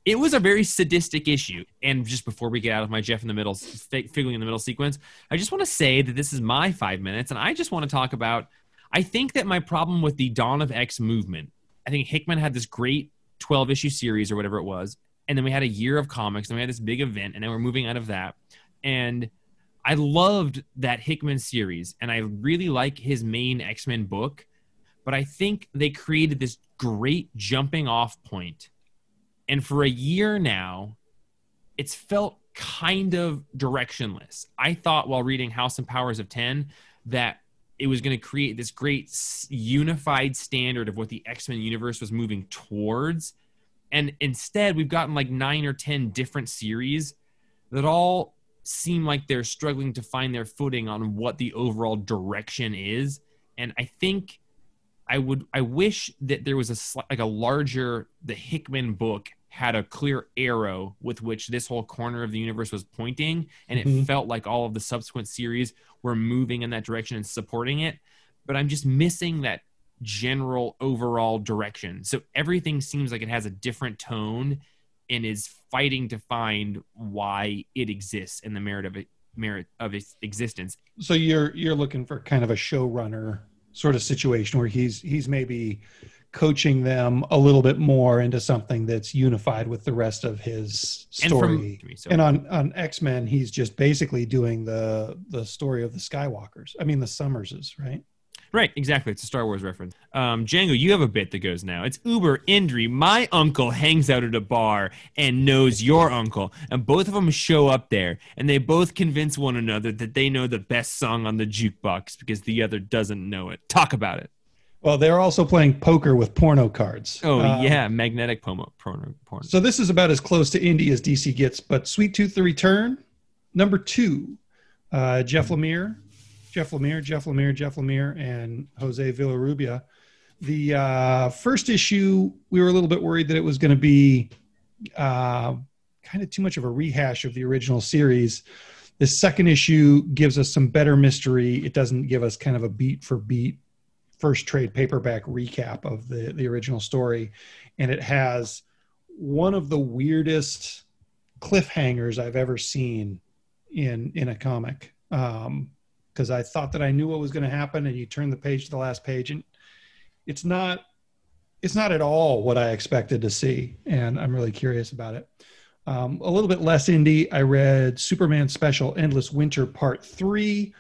it was a very sadistic issue. And just before we get out of my jeff in the middle figuring in the middle sequence i just want to say that this is my five minutes. And i just want to talk about i think that my problem with the dawn of x movement i think hickman had this great 12 issue series or whatever it was. And then we had a year of comics and we had this big event and then we're moving out of that. And I loved that Hickman series, and I really like his main X Men book. but I think they created this great jumping off point. And for a year now, it's felt kind of directionless. I thought while reading House and Powers of 10 that it was going to create this great unified standard of what the X-Men universe was moving towards. And instead, we've gotten like 9 or 10 different series that all seem like they're struggling to find their footing on what the overall direction is. And I think I would I wish that there was a like a larger the Hickman book had a clear arrow with which this whole corner of the universe was pointing and it mm-hmm. felt like all of the subsequent series were moving in that direction and supporting it but i'm just missing that general overall direction so everything seems like it has a different tone and is fighting to find why it exists and the merit of it merit of its existence so you're you're looking for kind of a showrunner sort of situation where he's he's maybe coaching them a little bit more into something that's unified with the rest of his story. And, from, and on on X Men, he's just basically doing the the story of the Skywalkers. I mean, the Summerses, right? Right, exactly. It's a Star Wars reference. Um, Django, you have a bit that goes now. It's Uber Indri. My uncle hangs out at a bar and knows your uncle, and both of them show up there, and they both convince one another that they know the best song on the jukebox because the other doesn't know it. Talk about it. Well, they're also playing poker with porno cards. Oh uh, yeah, magnetic porno, porno, porno. So this is about as close to indie as DC gets. But Sweet Tooth: The Return, number two, uh, Jeff Lemire, Jeff Lemire, Jeff Lemire, Jeff Lemire, and Jose Villarrubia. The uh, first issue, we were a little bit worried that it was going to be uh, kind of too much of a rehash of the original series. The second issue gives us some better mystery. It doesn't give us kind of a beat for beat first trade paperback recap of the the original story, and it has one of the weirdest cliffhangers I've ever seen in in a comic. Because I thought that I knew what was going to happen, and you turn the page to the last page, and it's not it's not at all what I expected to see, and I'm really curious about it. Um, a little bit less indie. I read Superman Special Endless Winter Part Three.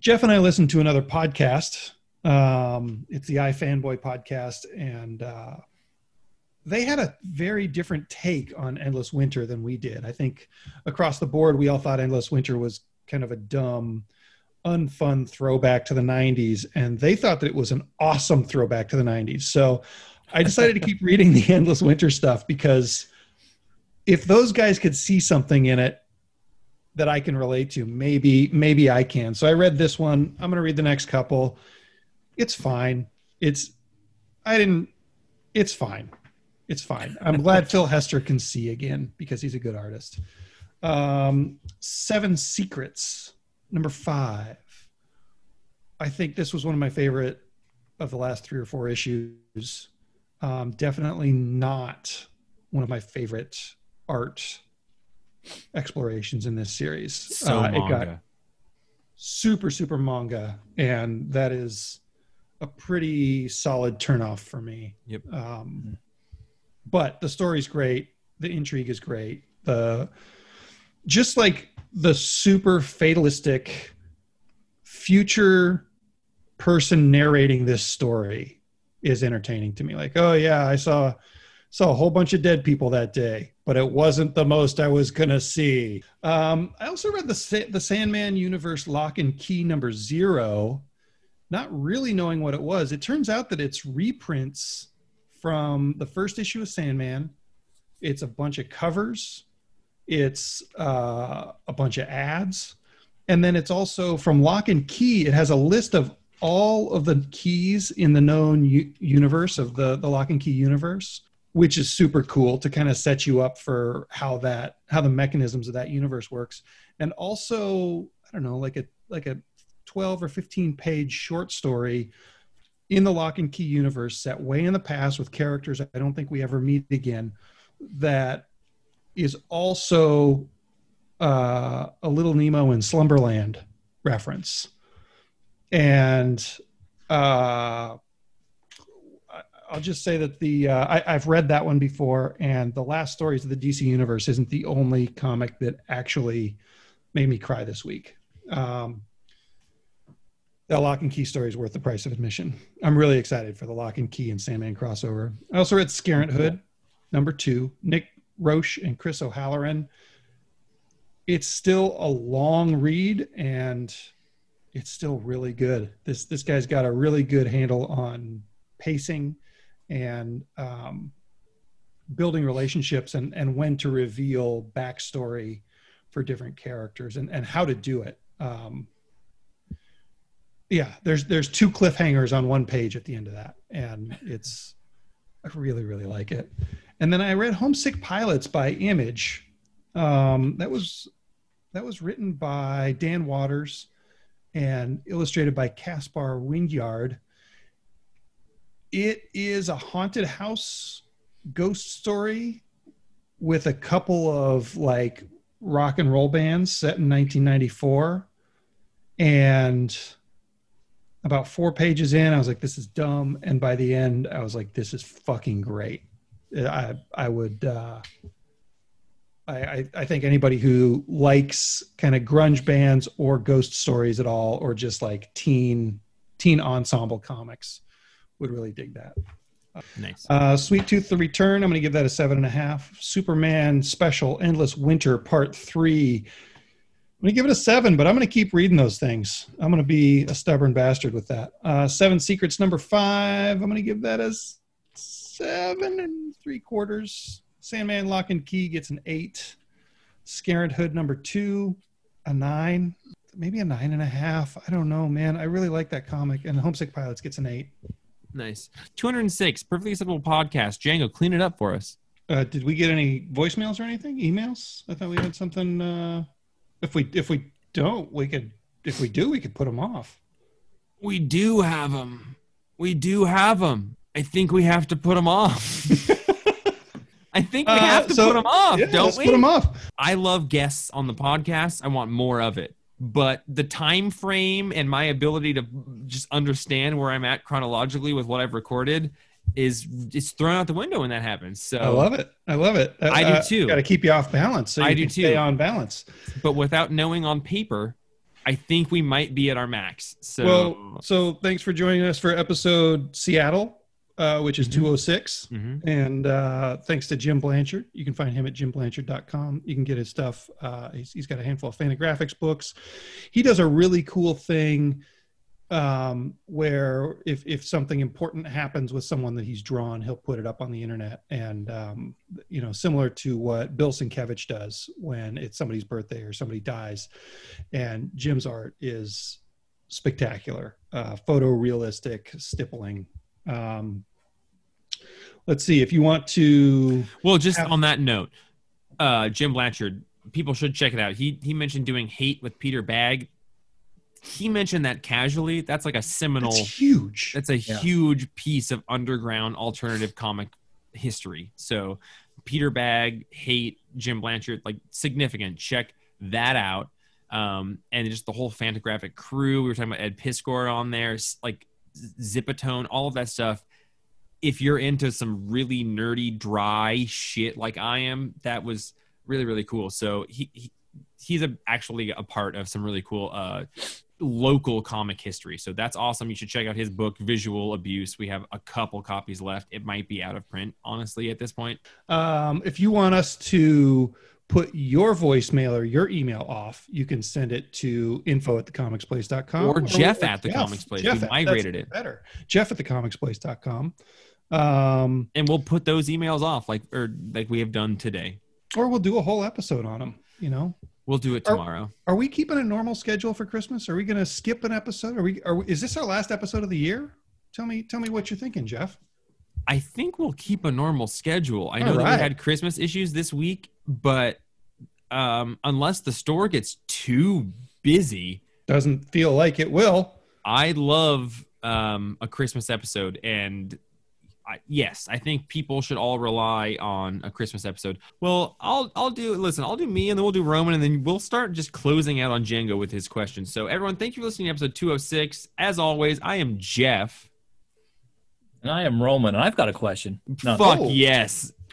Jeff and I listened to another podcast um, it's the iFanboy podcast, and uh, they had a very different take on Endless Winter than we did. I think across the board, we all thought Endless Winter was kind of a dumb, unfun throwback to the 90s, and they thought that it was an awesome throwback to the 90s. So I decided to keep reading the Endless Winter stuff because if those guys could see something in it that I can relate to, maybe maybe I can. So I read this one. I'm going to read the next couple it's fine. It's I didn't. It's fine. It's fine. I'm glad Phil Hester can see again because he's a good artist. Um, Seven Secrets, number five. I think this was one of my favorite of the last three or four issues. Um, definitely not one of my favorite art explorations in this series. So uh, it got super super manga, and that is a pretty solid turnoff for me. Yep. Um, but the story's great. The intrigue is great. The just like the super fatalistic future person narrating this story is entertaining to me. Like, oh yeah, I saw saw a whole bunch of dead people that day, but it wasn't the most I was gonna see. Um, I also read the the Sandman Universe Locke and Key number zero, not really knowing what it was. It turns out that it's reprints from the first issue of Sandman. It's a bunch of covers. It's uh, a bunch of ads, and then it's also from Locke and Key. It has a list of all of the keys in the known u- universe of the the Locke and Key universe, which is super cool to kind of set you up for how that how the mechanisms of that universe works, and also I don't know like a like a 12 or 15 page short story in the lock and key universe set way in the past with characters I don't think we ever meet again that is also uh, a little Nemo in Slumberland reference. And uh, I'll just say that the uh, I, have read that one before, and the last stories of the DC universe isn't the only comic that actually made me cry this week. Um, that Locke and Key story is worth the price of admission. I'm really excited for the Locke and Key and Sandman crossover. I also read Scarenthood, number two, Nick Roche and Chris O'Halloran. It's still a long read and it's still really good. This this guy's got a really good handle on pacing and um, building relationships and, and when to reveal backstory for different characters and, and how to do it. Um, yeah, there's there's two cliffhangers on one page at the end of that, and it's I really really like it. And then I read Homesick Pilots by Image. Um, that was that was written by Dan Watters and illustrated by Caspar Wijngaard. It is a haunted house ghost story with a couple of like rock and roll bands set in 1994 and about four pages in i was like this is dumb and by the end i was like this is fucking great i i would uh I, I think anybody who likes kind of grunge bands or ghost stories at all, or just like teen teen ensemble comics, would really dig that. Nice. Uh, Sweet Tooth: The Return. I'm going to give that a seven and a half. Superman Special: Endless Winter Part Three. I'm going to give it a seven, but I'm going to keep reading those things. I'm going to be a stubborn bastard with that. Uh, seven Secrets number five. I'm going to give that a seven and three quarters. Sandman Locke and Key gets an eight. Scarenthood number two, a nine, maybe a nine and a half. I don't know, man. I really like that comic. And Homesick Pilots gets an eight. Nice. 206, perfectly acceptable podcast. Django, clean it up for us. Uh, did we get any voicemails or anything? Emails? I thought we had something. Uh, if we if we don't, we could. If we do, we could put them off. We do have them. We do have them. I think we have to put them off. I think we Uh, have to so- put them off, Yeah, don't let's we? put them off. I love guests on the podcast. I want more of it. But the time frame and my ability to just understand where I'm at chronologically with what I've recorded is it's thrown out the window when that happens. So I love it. I love it. Uh, I do too. Got to keep you off balance, so you I can do stay too. on balance. but without knowing on paper, I think we might be at our max. So Well, so thanks for joining us for episode Seattle, uh, which is Mhm. 206. Mhm. And uh, thanks to Jim Blanchard. You can find him at jimblanchard.com. You can get his stuff. Uh, he's, he's got a handful of Fantagraphics books. He does a really cool thing um, where if, if something important happens with someone that he's drawn, he'll put it up on the internet. And, um, you know, similar to what Bill Sienkiewicz does when it's somebody's birthday or somebody dies. And Jim's art is spectacular, uh, photorealistic stippling. Um, let's see if you want to Well, just have- on that note, uh, Jim Blanchard, people should check it out. He he mentioned doing hate with Peter Bagge. He mentioned that casually. That's like a seminal. it's huge That's a Yeah. huge piece of underground alternative comic history. So, Peter Bagge, hate Jim Blanchard, like significant. Check that out. Um, and just the whole Fantagraphic crew. We were talking about Ed Piskor on there, like Zipatone, all of that stuff. If you're into some really nerdy, dry shit like I am, that was really really cool. So he, he he's a, actually a part of some really cool uh, local comic history. So that's awesome. You should check out his book, Visual Abuse. We have a couple copies left. It might be out of print, honestly, at this point. um, if you want us to put your voicemail or your email off you can send it to info at thecomicsplace.com Or Jeff at the Jeff- Comics Place. Jeff We migrated it. better jeff at thecomicsplace.com um, And we'll put those emails off like or like we have done today. or we'll do a whole episode on them you know We'll do it tomorrow. Are we keeping a normal schedule for Christmas? Are we going to skip an episode? Are we? Are we, is this our last episode of the year? Tell me, tell me what you're thinking, Jeff. I think we'll keep a normal schedule. I know All that we had Christmas issues this week, but um, unless the store gets too busy, Doesn't feel like it will. I love um, a Christmas episode, and I, yes, I think people should all rely on a Christmas episode. Well, I'll I'll do listen. I'll do me, and then we'll do Roman, and then we'll start just closing out on Django with his questions. So, everyone, thank you for listening to episode two hundred six. As always, I am Jeff. And I am Roman, and I've got a question. No, Fuck Oh. yes.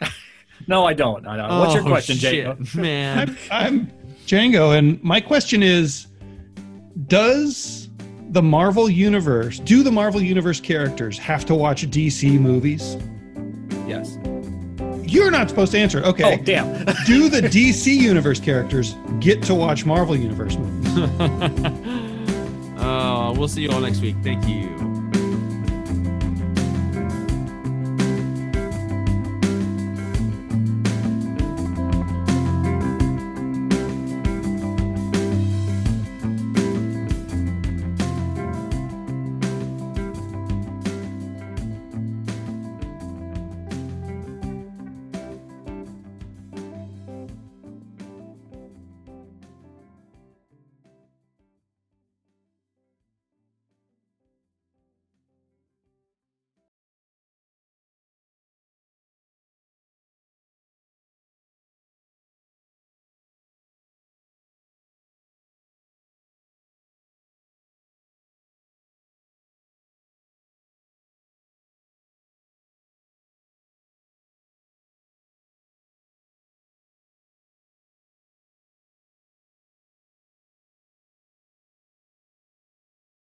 no I don't. I don't. What's your Oh, question, shit, Jake? Man, I'm, I'm Django, and my question is: Does the Marvel Universe, do the Marvel Universe characters have to watch DC movies? Yes. You're not supposed to answer. Okay. Oh, damn. do the DC Universe characters get to watch Marvel Universe movies? uh, we'll see you all next week. Thank you.